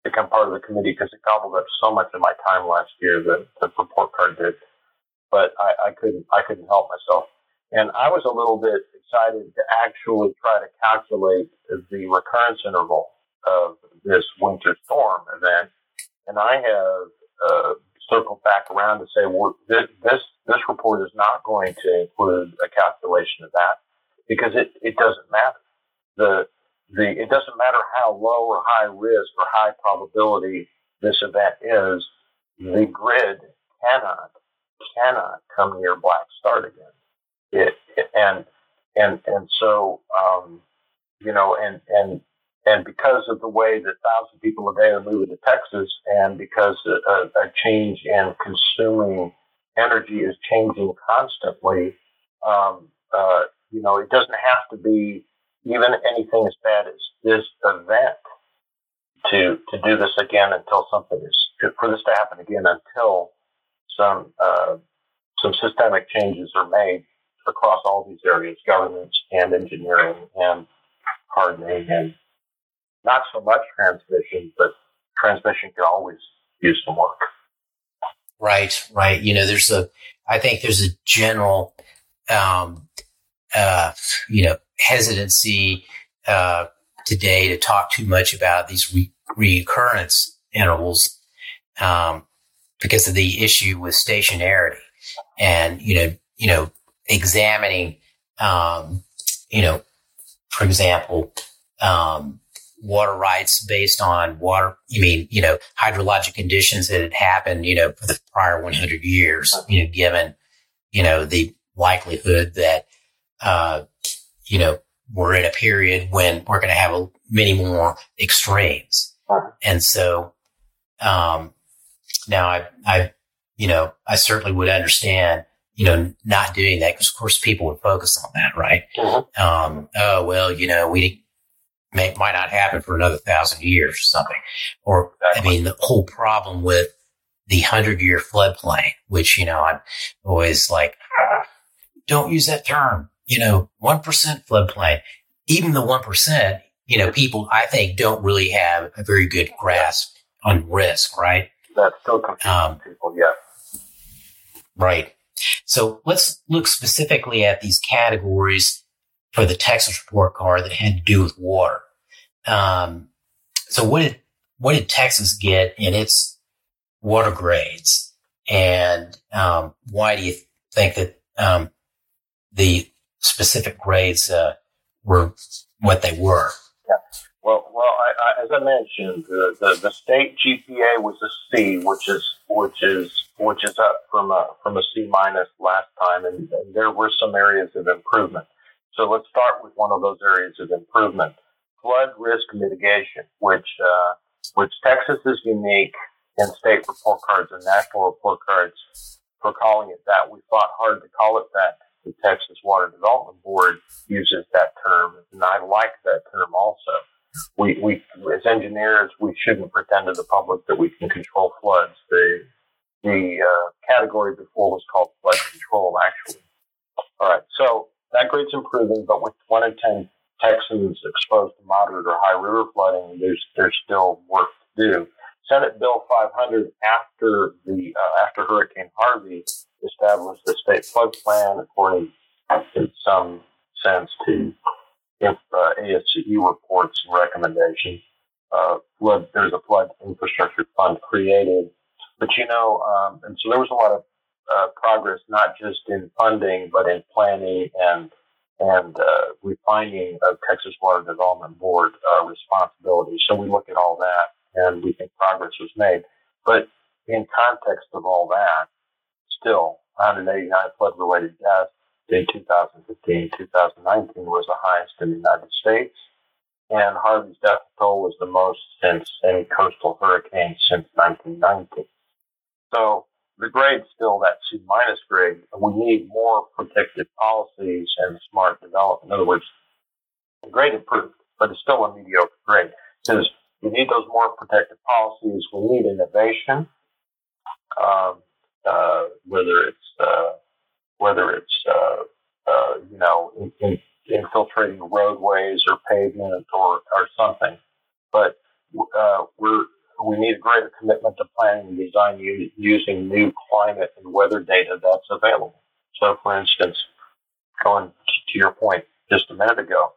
become part of the committee because it gobbled up so much of my time last year. that the report card did, but I, I couldn't I couldn't help myself, and I was a little bit excited to actually try to calculate the recurrence interval of this winter storm event, and I have uh, circled back around to say well, this, this this report is not going to include a calculation of that because it, it doesn't matter. The, the, it doesn't matter how low or high risk or high probability this event is. The grid cannot, cannot come near black start again. It, it and, and, and so, um, you know, and and and because of the way that thousand people a day are moving to Texas, and because a, a change in consuming energy is changing constantly, um, uh, you know, it doesn't have to be even anything as bad as this event to to do this again until something is for this to happen again until some uh, some systemic changes are made across all these areas, governments and engineering and hardening and not so much transmission, but transmission can always use some work. Right, right. You know, there's a, I think there's a general, um, uh, you know, hesitancy, uh, today to talk too much about these re- recurrence intervals, um, because of the issue with stationarity and, you know, you know, examining, um, you know, for example, um, water rights based on water, you mean, you know, hydrologic conditions that had happened, you know, for the prior 100 years, you know, given, you know, the likelihood that, uh, you know, we're in a period when we're going to have a, many more extremes. And so, um, now I, I, you know, I certainly would understand, you know, not doing that because of course people would focus on that, right? Mm-hmm. Um, oh, well, you know, we, may, might not happen for another thousand years or something. Or, I mean, the whole problem with the hundred year floodplain, which, you know, I'm always like, ah, don't use that term, you know, 1% floodplain. Even the 1%, you know, people, I think, don't really have a very good grasp on risk, right? That's still confusing um, people, yeah. Right. So let's look specifically at these categories for the Texas report card that had to do with water. Um, so what did what did Texas get in its water grades, and um, why do you think that um, the specific grades uh, were what they were? Yeah. Well, well, I, I, as I mentioned, the, the, the state GPA was a C, which is which is which is up from a from a C minus last time, and, and there were some areas of improvement. So let's start with one of those areas of improvement: flood risk mitigation, which uh, which Texas is unique in state report cards and national report cards for calling it that. We fought hard to call it that. The Texas Water Development Board uses that term, and I like that term also. We, we, as engineers, we shouldn't pretend to the public that we can control floods. The, the uh, category before was called flood control, actually. All right, so that grade's improving, but with one in ten Texans exposed to moderate or high river flooding, there's there's still work to do. Senate Bill 500 after the uh, after Hurricane Harvey established the state flood plan according in some sense to uh, ASCE reports and recommendations. Uh, flood, there's a flood infrastructure fund created, but you know, um, and so there was a lot of uh, progress, not just in funding, but in planning and and uh, refining of Texas Water Development Board uh, responsibilities. So we look at all that, and we think progress was made. But in context of all that, still 189 flood-related deaths in 2015, 2019 was the highest in the United States. And Harvey's death toll was the most since any coastal hurricane since 1990. So the grade's still that C minus grade. And we need more protective policies and smart development. In other words, the grade improved, but it's still a mediocre grade. Because we need those more protective policies. We need innovation, um, uh, whether it's uh, whether it's uh, uh you know in, in infiltrating roadways or pavement or or something. But uh, we're we need a greater commitment to planning and design using new climate and weather data that's available. So, for instance, going to your point just a minute ago,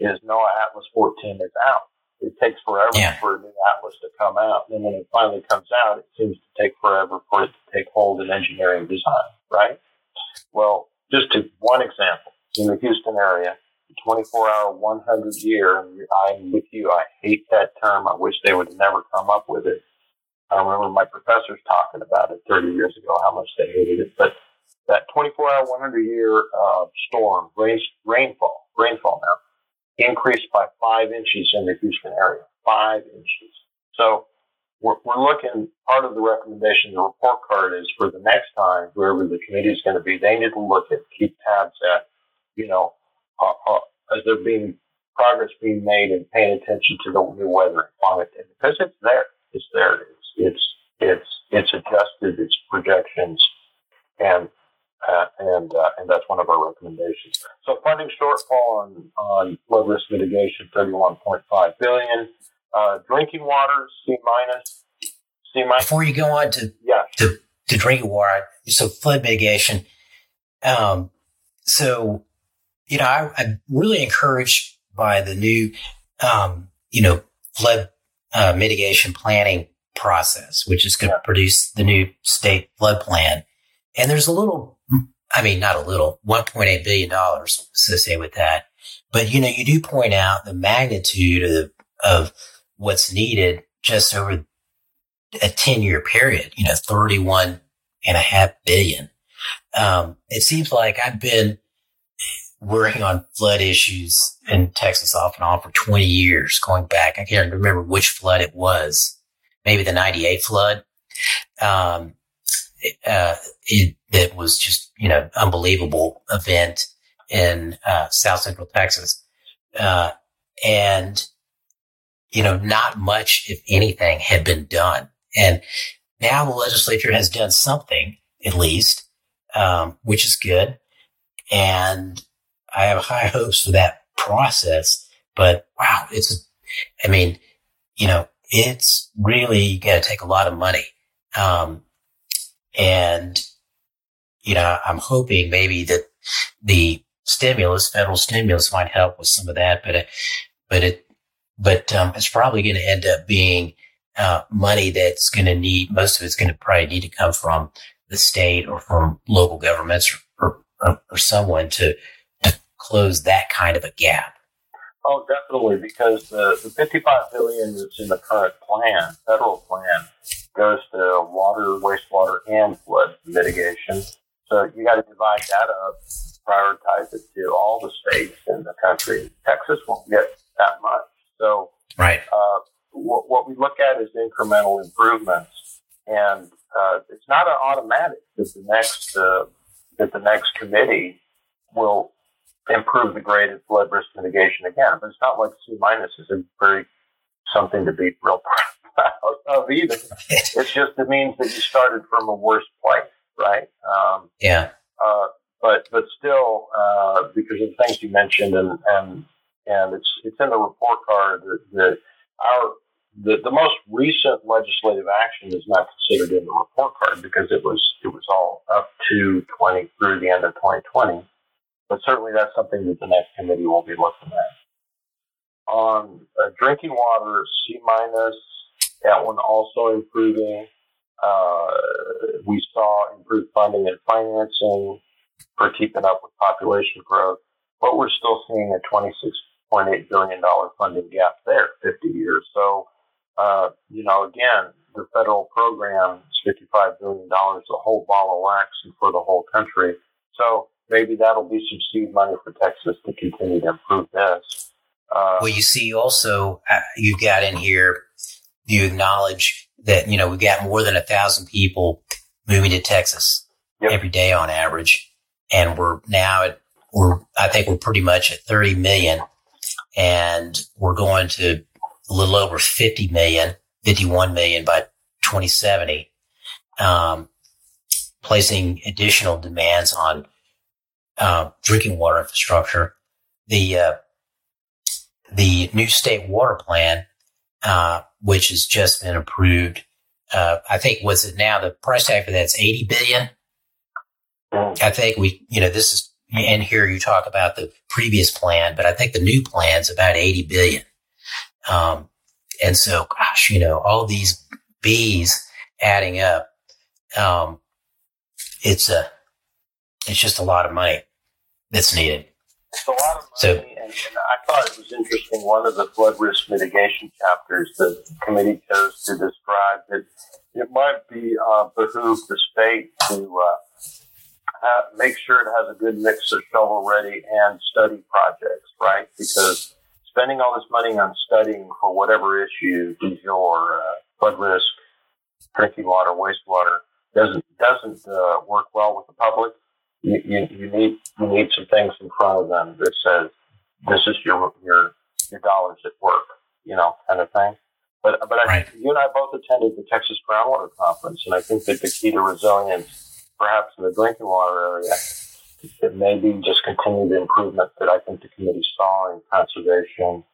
is NOAA Atlas 14 is out. It takes forever yeah. for a new atlas to come out. And when it finally comes out, it seems to take forever for it to take hold in engineering design, right? Well, just to one example, in the Houston area, 24 hour 100 year. I'm with you. I hate that term. I wish they would never come up with it. I remember my professors talking about it 30 years ago, how much they hated it. But that 24 hour 100 year uh, storm, rain, rainfall, rainfall now, increased by five inches in the Houston area. Five inches. So we're, we're looking, part of the recommendation the report card is for the next time, wherever the committee is going to be, they need to look at, keep tabs at, you know, uh, uh, as there being progress being made and paying attention to the new weather and climate because it's there. It's there. It's, it's, it's, it's adjusted its projections and uh, and uh, and that's one of our recommendations. So funding shortfall on on flood risk mitigation, thirty one point five billion. Uh, drinking water, C minus. C minus. Before you go on to yeah. to, to drinking water, so flood mitigation. Um, so you know, I, I'm really encouraged by the new, um, you know, flood uh, mitigation planning process, which is going to yeah. produce the new state flood plan. And there's a little, I mean, not a little, $1.8 billion associated with that. But, you know, you do point out the magnitude of, of what's needed just over a 10 year period, you know, 31 and a half billion. Um, it seems like I've been working on flood issues in Texas off and on for 20 years going back. I can't remember which flood it was. Maybe the 98 flood. Um, uh, it, was just, you know, unbelievable event in, uh, South Central Texas. Uh, and, you know, not much, if anything, had been done. And now the legislature has done something, at least, um, which is good. And I have high hopes for that process. But wow, it's, I mean, you know, it's really going to take a lot of money. Um, and, you know, I'm hoping maybe that the stimulus, federal stimulus might help with some of that, but, it, but it, but, um, it's probably going to end up being, uh, money that's going to need, most of it's going to probably need to come from the state or from local governments or, or, or someone to, to close that kind of a gap. Oh, definitely, because the, the 55 billion that's in the current plan, federal plan, goes to water, wastewater, and flood mitigation. So you got to divide that up, prioritize it to all the states in the country. Texas won't get that much. So, right. Uh, what, what we look at is incremental improvements, and uh, it's not an automatic that the next uh, that the next committee improve the grade of flood risk mitigation again. But it's not like C minus is a very something to be real proud of either. it's just it means that you started from a worse place, right? Um, yeah. Uh, but but still, uh, because of the things you mentioned, and and and it's it's in the report card that, that our the, the most recent legislative action is not considered in the report card because it was it was all up to 20 through the end of 2020. But certainly that's something that the next committee will be looking at. On uh, drinking water, C minus, that one also improving. Uh, we saw improved funding and financing for keeping up with population growth, but we're still seeing a $26.8 billion funding gap there, 50 years. So, uh, you know, again, the federal program is $55 billion, the whole ball of wax and for the whole country. So maybe that'll be some seed money for Texas to continue to improve this. Uh, well, you see, also uh, you got in here. You acknowledge that you know we got more than a thousand people moving to Texas yep. every day on average, and we're now at we're I think we're pretty much at thirty million, and we're going to a little over 50 million, 51 million by 2070, um, placing additional demands on uh, drinking water infrastructure. The uh, the new state water plan, uh, which has just been approved, uh, I think was it now the price tag for that's eighty billion. I think we, you know, this is in here. You talk about the previous plan, but I think the new plan is about eighty billion. Um, and so, gosh, you know, all these B's adding up, um, it's a, it's just a lot of money that's needed. It's a lot of money, so, and, and, I thought it was interesting. One of the flood risk mitigation chapters the committee chose to describe that it might be uh, behoove the state to uh, have, make sure it has a good mix of shovel ready and study projects, right? Because spending all this money on studying for whatever issue du jour, uh, flood risk, drinking water, wastewater, doesn't doesn't uh, work well with the public. You, you, you need you need some things in front of them that says this is your your your dollars at work, you know, kind of thing. But but I, right. you and I both attended the Texas Groundwater Conference, and I think that the key to resilience, perhaps in the drinking water area, it may be just continued improvement that I think the committee saw in conservation.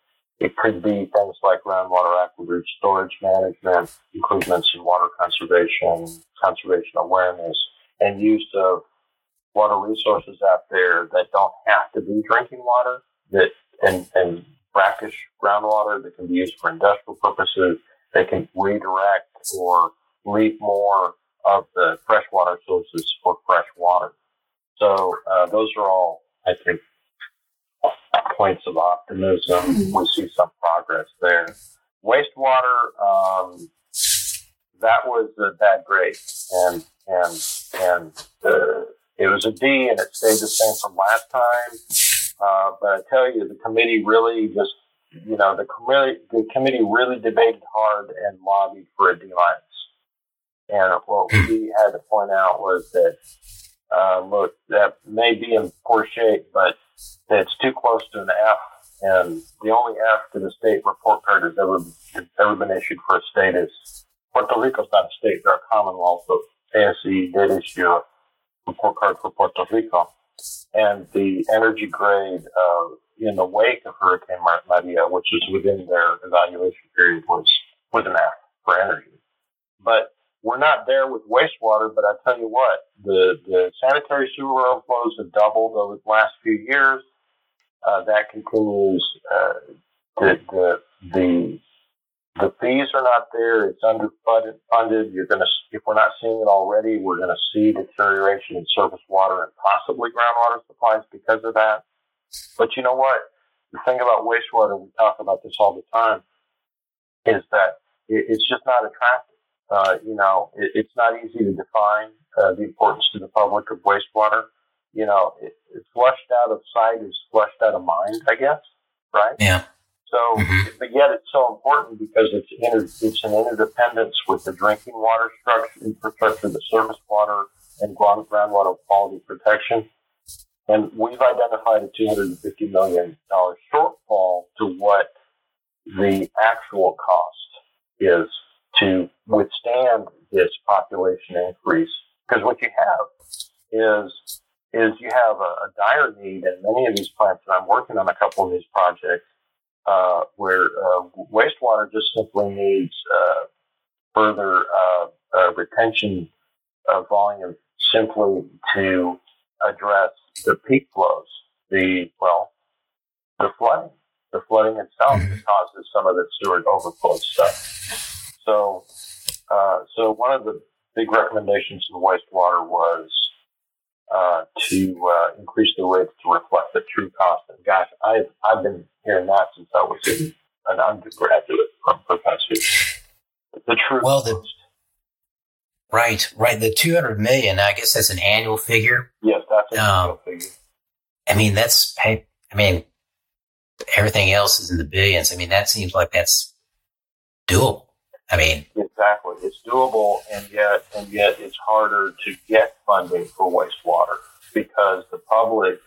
It could be things like groundwater aquifer storage management, improvements in water conservation, conservation awareness, and use of water resources out there that don't have to be drinking water that and, and brackish groundwater that can be used for industrial purposes. They can redirect or leave more of the freshwater sources for fresh water. So uh, those are all, I think, points of optimism. Mm-hmm. We see some progress there. Wastewater, um, that was a bad grade, and and and uh, it was a D, and it stayed the same from last time. Uh, but I tell you, the committee really just, you know, the committee the committee really debated hard and lobbied for a D minus. And what we had to point out was that uh, look, that may be in poor shape, but it's too close to an F. And the only F to the state report card has ever, has ever been issued for a state is Puerto Rico's not a state, they're a commonwealth. So ASCE did issue a report card for Puerto Rico. And the energy grade uh, in the wake of Hurricane Maria, which is within their evaluation period, was, was an F for energy. But we're not there with wastewater, but I tell you what, the, the sanitary sewer overflows have doubled over the last few years. Uh, that continues. Uh, the, the, the, the fees are not there. It's underfunded. You're going to, if we're not seeing it already, we're going to see deterioration in surface water and possibly groundwater supplies because of that. But you know what? The thing about wastewater, we talk about this all the time, is that it, it's just not attractive. Uh, you know, it, it's not easy to define uh, the importance to the public of wastewater. You know, it, it's flushed out of sight is flushed out of mind, I guess, right? Yeah. So, mm-hmm. but yet it's so important because it's inter, it's an interdependence with the drinking water structure, infrastructure, the surface water, and ground, groundwater quality protection. And we've identified a $250 million shortfall to what the actual cost is to withstand this population increase. Because what you have is is you have a, a, dire need in many of these plants, and I'm working on a couple of these projects uh, where uh, wastewater just simply needs uh, further uh, uh, retention volume simply to address the peak flows, the well, the flooding. The flooding itself mm-hmm. causes some of the sewer overflow stuff. So, uh, so one of the big recommendations in wastewater was uh, to uh, increase the rates to reflect the true cost. And gosh, I've I've been hearing that since I was an undergraduate professor. The true well, the, cost. Right, right. The two hundred million. I guess that's an annual figure. Yes, that's an um, annual figure. I mean, that's. I mean, everything else is in the billions. I mean, that seems like that's doable. I mean, exactly. It's doable, and yet, and yet, it's harder to get funding for wastewater because the public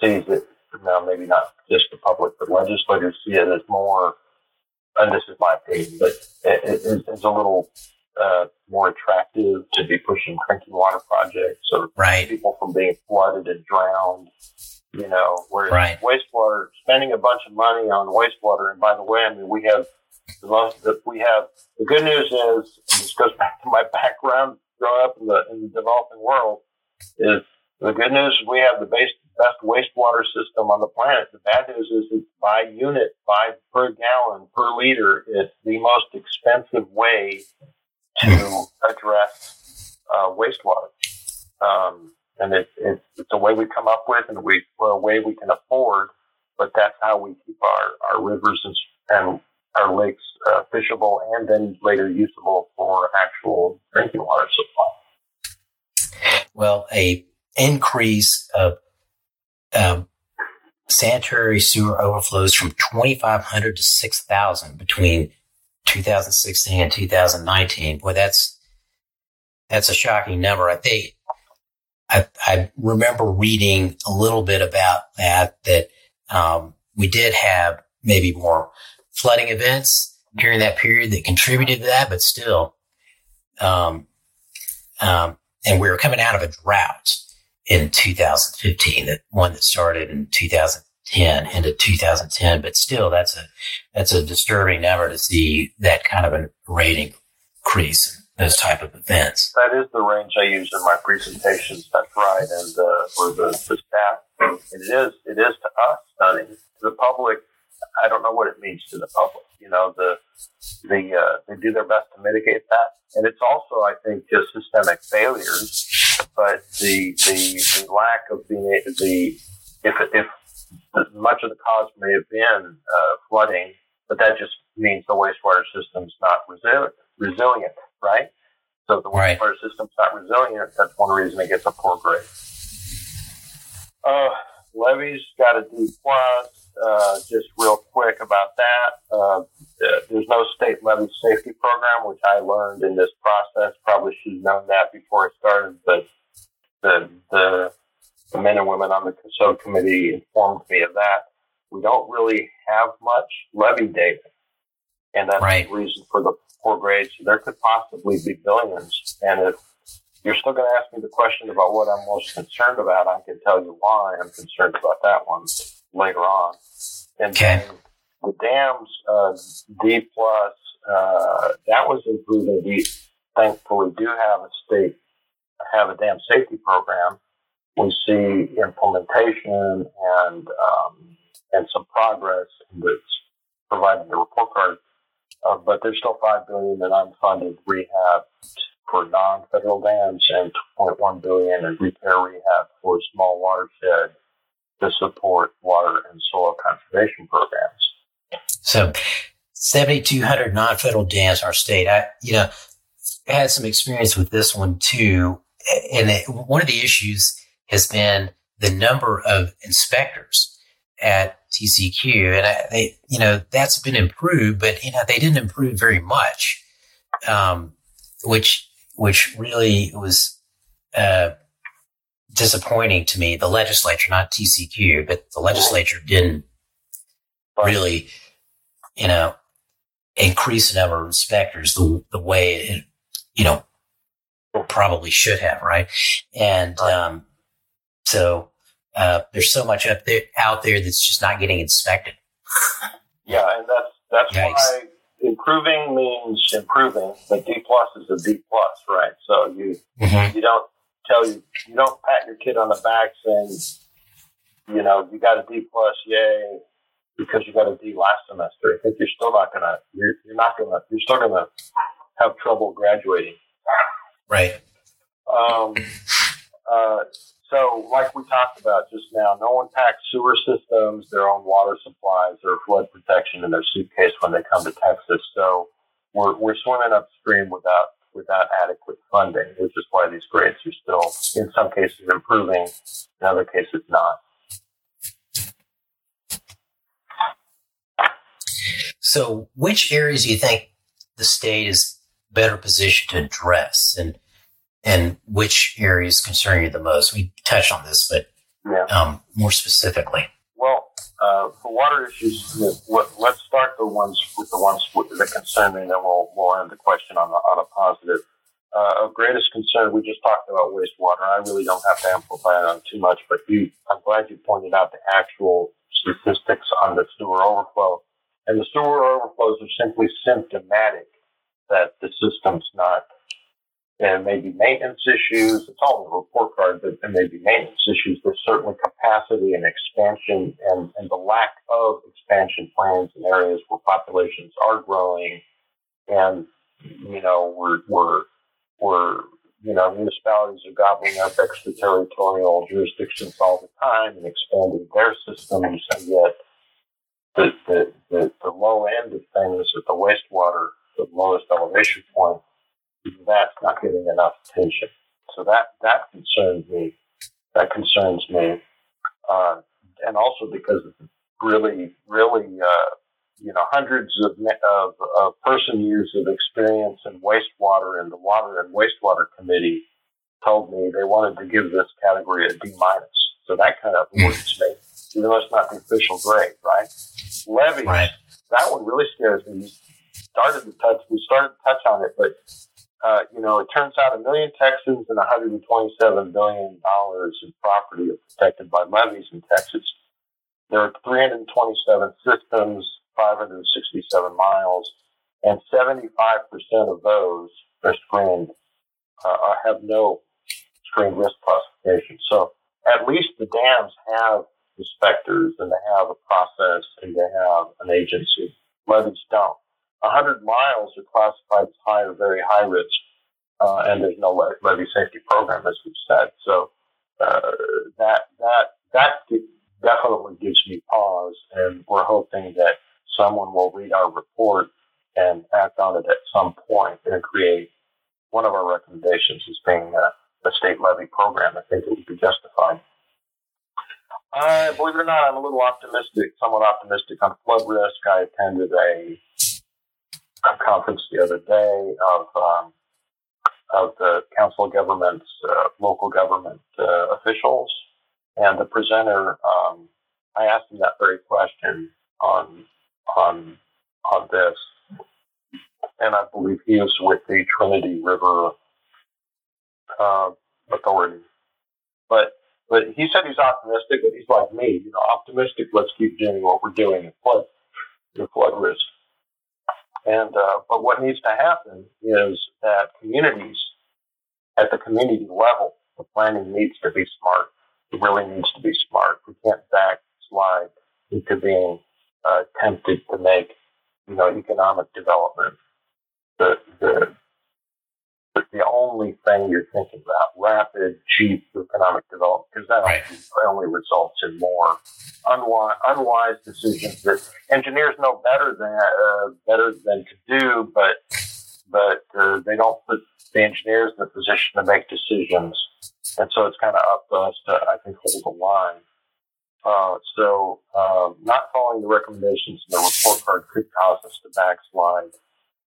sees it. Now, maybe not just the public, but legislators see it as more. And this is my opinion, but it, it, it's a little uh, more attractive to be pushing drinking water projects or right. people from being flooded and drowned. You know, whereas right. wastewater, spending a bunch of money on wastewater, and by the way, I mean we have the most that we have. The good news is, and this goes back to my background growing up in the in the developing world, is the good news is we have the best best wastewater system on the planet. The bad news is it's by unit, by per gallon, per liter. It's the most expensive way to address uh, wastewater. Um, and it, it, it's a way we come up with and we, well, a way we can afford, but that's how we keep our, our rivers and, and our lakes uh, fishable and then later usable for actual drinking water supply. Well, a increase of um, sanitary sewer overflows from 2,500 to 6,000 between 2016 and 2019. Boy, that's that's a shocking number. I think I, I remember reading a little bit about that. That um, we did have maybe more flooding events during that period that contributed to that, but still, um, um, and we were coming out of a drought in 2015, that one that started in 2010 into 2010. But still, that's a that's a disturbing number to see that kind of a rate increase in those type of events. That is the range I use in my presentations. That's right, and uh, for the, the staff, it is it is to us stunning. To the public, I don't know what it means to the public. You know, the the uh, they do their best to mitigate that, and it's also, I think, just systemic failures but the the, the lack of being able, the if if much of the cause may have been uh, flooding, but that just means the wastewater system's not resilient, resilient, right? So if the right. wastewater system's not resilient, that's one reason it gets a poor grade. Uh, levees got a D plus. Uh, just real quick about that. Uh, there's no state levee safety program, which I learned in this process. Probably should have known that before I started, but the, the, the men and women on the CONSOG committee informed me of that. We don't really have much levee data. And that's right. the reason for the poor grades. There could possibly be billions. And if you're still going to ask me the question about what I'm most concerned about, I can tell you why I'm concerned about that one later on. And okay. the dams, uh, D plus, uh, that was improving. We thankfully do have a state have a dam safety program, we see implementation and um, and some progress that's providing the report card. Uh, but there's still five billion in unfunded rehab for non-federal dams and 2.1 billion in repair rehab for small watershed to support water and soil conservation programs. So, 7,200 non-federal dams in our state. I, you know, had some experience with this one too and it, one of the issues has been the number of inspectors at TCEQ, and I, they, you know, that's been improved, but you know, they didn't improve very much, um, which which really was uh, disappointing to me. The legislature, not TCEQ, but the legislature didn't really, you know, increase the number of inspectors the the way it, you know, probably should have, right? And um, so uh, there's so much up there out there that's just not getting inspected. yeah, and that's that's Yikes. why improving means improving. But D plus is a D plus, right? So you mm-hmm. you don't tell you you don't pat your kid on the back saying, you know, you got a D plus, yay, because you got a D last semester. I think you're still not gonna you're, you're not gonna you're still gonna have trouble graduating. Right. Um, uh, so, like we talked about just now, no one packs sewer systems, their own water supplies, or flood protection in their suitcase when they come to Texas. So, we're, we're swimming upstream without without adequate funding, which is why these grades are still, in some cases, improving, in other cases, not. So, which areas do you think the state is better positioned to address? And and which areas concern you the most? We touched on this, but yeah. um, more specifically. Well, uh, for water issues, let, us start the ones with the ones that concern me, and then we'll, we'll end the question on, the, on a positive. Uh, of greatest concern, we just talked about wastewater. I really don't have to amplify it on too much, but you, I'm glad you pointed out the actual statistics on the sewer overflow. And the sewer overflows are simply symptomatic that the system's not there maybe maintenance issues. It's all in the report card, but there may be maintenance issues. There's certainly capacity and expansion and, and the lack of expansion plans in areas where populations are growing. And, you know, we're, we're, we're, you know, municipalities are gobbling up extraterritorial jurisdictions all the time and expanding their systems. And yet the, the, the, the low end of things at the wastewater, the lowest elevation point, that's not getting enough attention. So that that concerns me. That concerns me. Uh, and also because of really, really, uh, you know, hundreds of, of, of person years of experience in wastewater, and the Water and Wastewater Committee told me they wanted to give this category a D minus. So that kind of worries me, even though it's not the official grade, right? Levees, Right. that one really scares me. We started to touch, we started to touch on it, but uh, you know, it turns out a million Texans and 127 billion dollars in property are protected by levees in Texas. There are 327 systems, 567 miles, and 75% of those are screened, uh, have no screened risk classification. So at least the dams have inspectors and they have a process and they have an agency. Levees don't. 100 miles are classified as high or very high risk, uh, and there's no levee safety program, as we've said. So uh, that that that definitely gives me pause, and we're hoping that someone will read our report and act on it at some point and create one of our recommendations as being a, a state levee program. I think it would be justified. Uh, believe it or not, I'm a little optimistic, somewhat optimistic on flood risk. I attended a, a conference the other day of um, of the Council of Governments, uh, local government uh, officials, and the presenter. Um, I asked him that very question on on on this, and I believe he is with the Trinity River uh, Authority. But but he said he's optimistic, but he's like me, you know, optimistic. Let's keep doing what we're doing in flood in flood risk. And uh, but what needs to happen is that communities at the community level, the planning needs to be smart. It really needs to be smart. We can't backslide into being uh, tempted to make, you know, economic development the, the the only thing you're thinking about, rapid, cheap economic development, because that Right. only, results in more unwise, unwise decisions that engineers know better than uh, better than to do, but but uh, they don't put the engineers in a position to make decisions, and so it's kind of up to us to, I think, hold the line. Uh, so, um, not following the recommendations in the report card could cause us to backslide.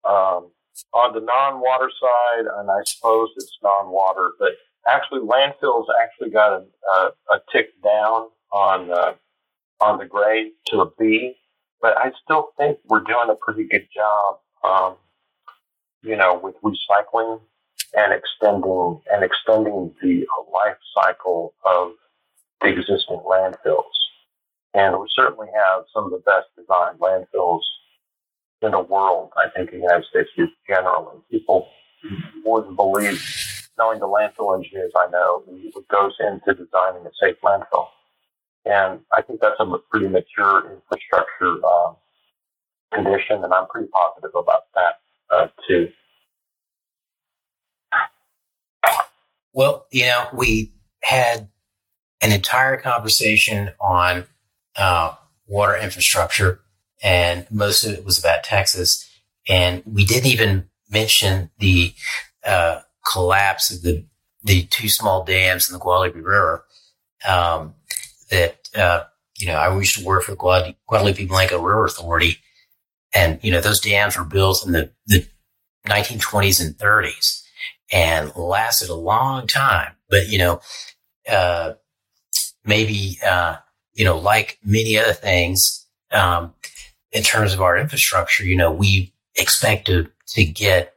Um, on the non-water side, and I suppose it's non-water, but actually landfills actually got a, a, a tick down on uh, on the grade to a B, but I still think we're doing a pretty good job, um, you know, with recycling and extending and extending the life cycle of the existing landfills. And we certainly have some of the best designed landfills in the world. I think in the United States is generally. People wouldn't believe, knowing the landfill engineers I know, what goes into designing a safe landfill. And I think that's a pretty mature infrastructure um, condition, and I'm pretty positive about that uh, too. Well, you know, we had an entire conversation on uh, water infrastructure, and most of it was about Texas. And we didn't even mention the uh, collapse of the the two small dams in the Guadalupe River. Um, that uh, you know, I used to work for the Guad- Guadalupe Blanco River Authority, and you know, those dams were built in the, the 1920s and 30s and lasted a long time. But, you know, uh, maybe, uh, you know, like many other things, um, in terms of our infrastructure, you know, we expect to, to get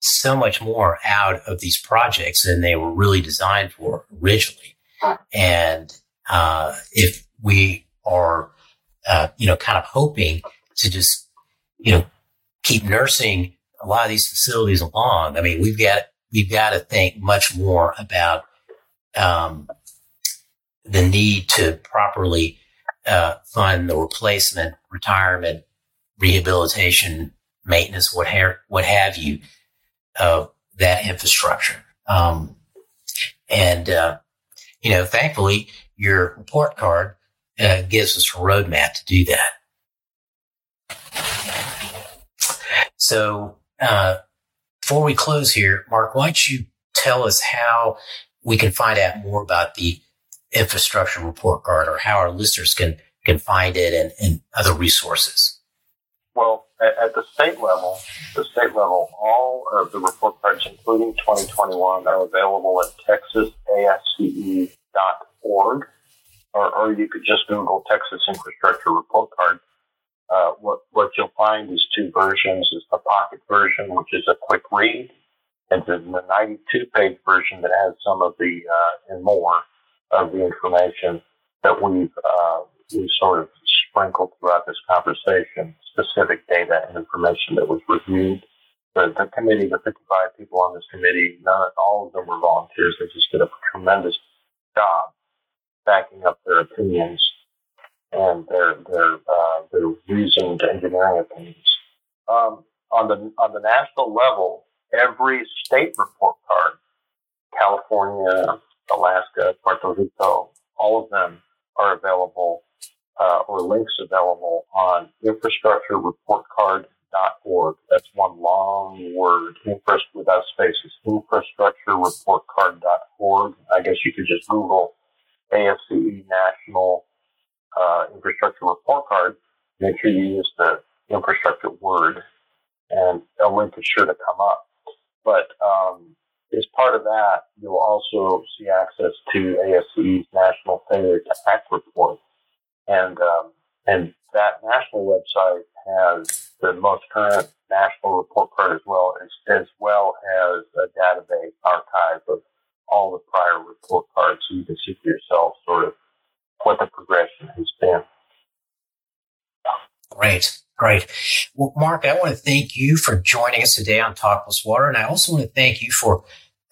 so much more out of these projects than they were really designed for originally. And, uh, if we are, uh, you know, kind of hoping to just, you know, keep nursing a lot of these facilities along. I mean, we've got we've got to think much more about um, the need to properly uh, fund the replacement, retirement, rehabilitation, maintenance, what ha- what have you, of that infrastructure. Um, and uh, you know, thankfully, your report card uh, gives us a roadmap to do that. So, uh, before we close here, Mark, why don't you tell us how we can find out more about the infrastructure report card or how our listeners can, can find it and, other resources? Well, at, at, the state level, the state level, all of the report cards, including 2021, are available at texasasce.org, or, or you could just Google Texas Infrastructure Report Card. Uh, what, what you'll find is two versions. Is the pocket version, which is a quick read, and then the 92 page version that has some of the, uh, and more of the information that we've, uh, we've sort of sprinkled throughout this conversation, specific data and information that was reviewed. The, the committee, the 55 people on this committee, none, all of them were volunteers. They just did a tremendous job backing up their opinions and their their uh, their reasoned engineering opinions. Um, on the on the national level, every state report card, California, Alaska, Puerto Rico, all of them are available uh, or links available on infrastructurereportcard.org. That's one long word, infra without spaces, infrastructurereportcard.org. I guess you could just Google ASCE National uh, Infrastructure Report Card. Make sure you use the infrastructure word, and a link is sure to come up. But um, as part of that, you'll also see access to ASCE's National Failure to Act report, and um, and that national website has the most current national report card as well as as well as a database archive of all the prior report cards, so you can see for yourself sort of what the progression has been. Great. Great. Well, Mark, I want to thank you for joining us today on Talk Plus Water. And I also want to thank you for,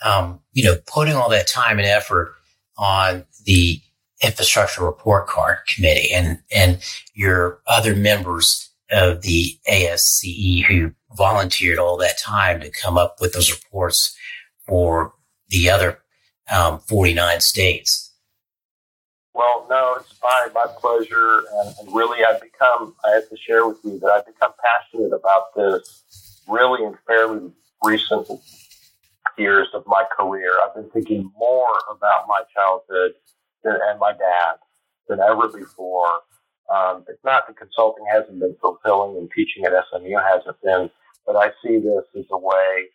um, you know, putting all that time and effort on the infrastructure report card committee and, and your other members of the ASCE who volunteered all that time to come up with those reports for the other um, 49 states. Well, no, it's my, my pleasure. And, and, really, I've become, I have to share with you that I've become passionate about this really in fairly recent years of my career. I've been thinking more about my childhood and my dad than ever before. Um, it's not that consulting hasn't been fulfilling and teaching at SMU hasn't been, but I see this as a way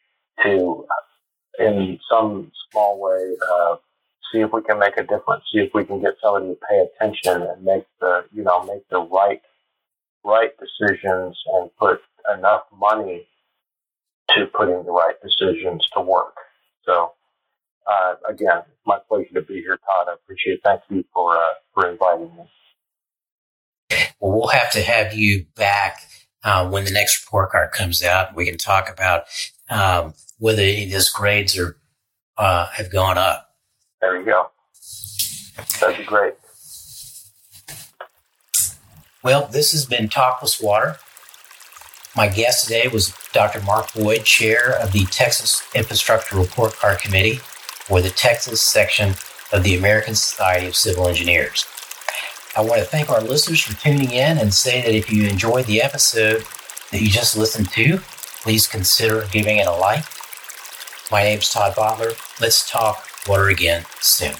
to, in some small way, uh, see if we can make a difference, see if we can get somebody to pay attention and make the, you know, make the right, right decisions and put enough money to putting the right decisions to work. So, uh, again, it's my pleasure to be here, Todd. I appreciate it. Thank you for, uh, for inviting me. Well, we'll have to have you back uh, when the next report card comes out. We can talk about um, whether any of those grades are uh, have gone up. There you go. That'd be great. Well, this has been Talk Plus Water. My guest today was Dr. Mark Boyd, chair of the Texas Infrastructure Report Card Committee for the Texas section of the American Society of Civil Engineers. I want to thank our listeners for tuning in and say that if you enjoyed the episode that you just listened to, please consider giving it a like. My name is Todd Votteler. Let's talk water again soon.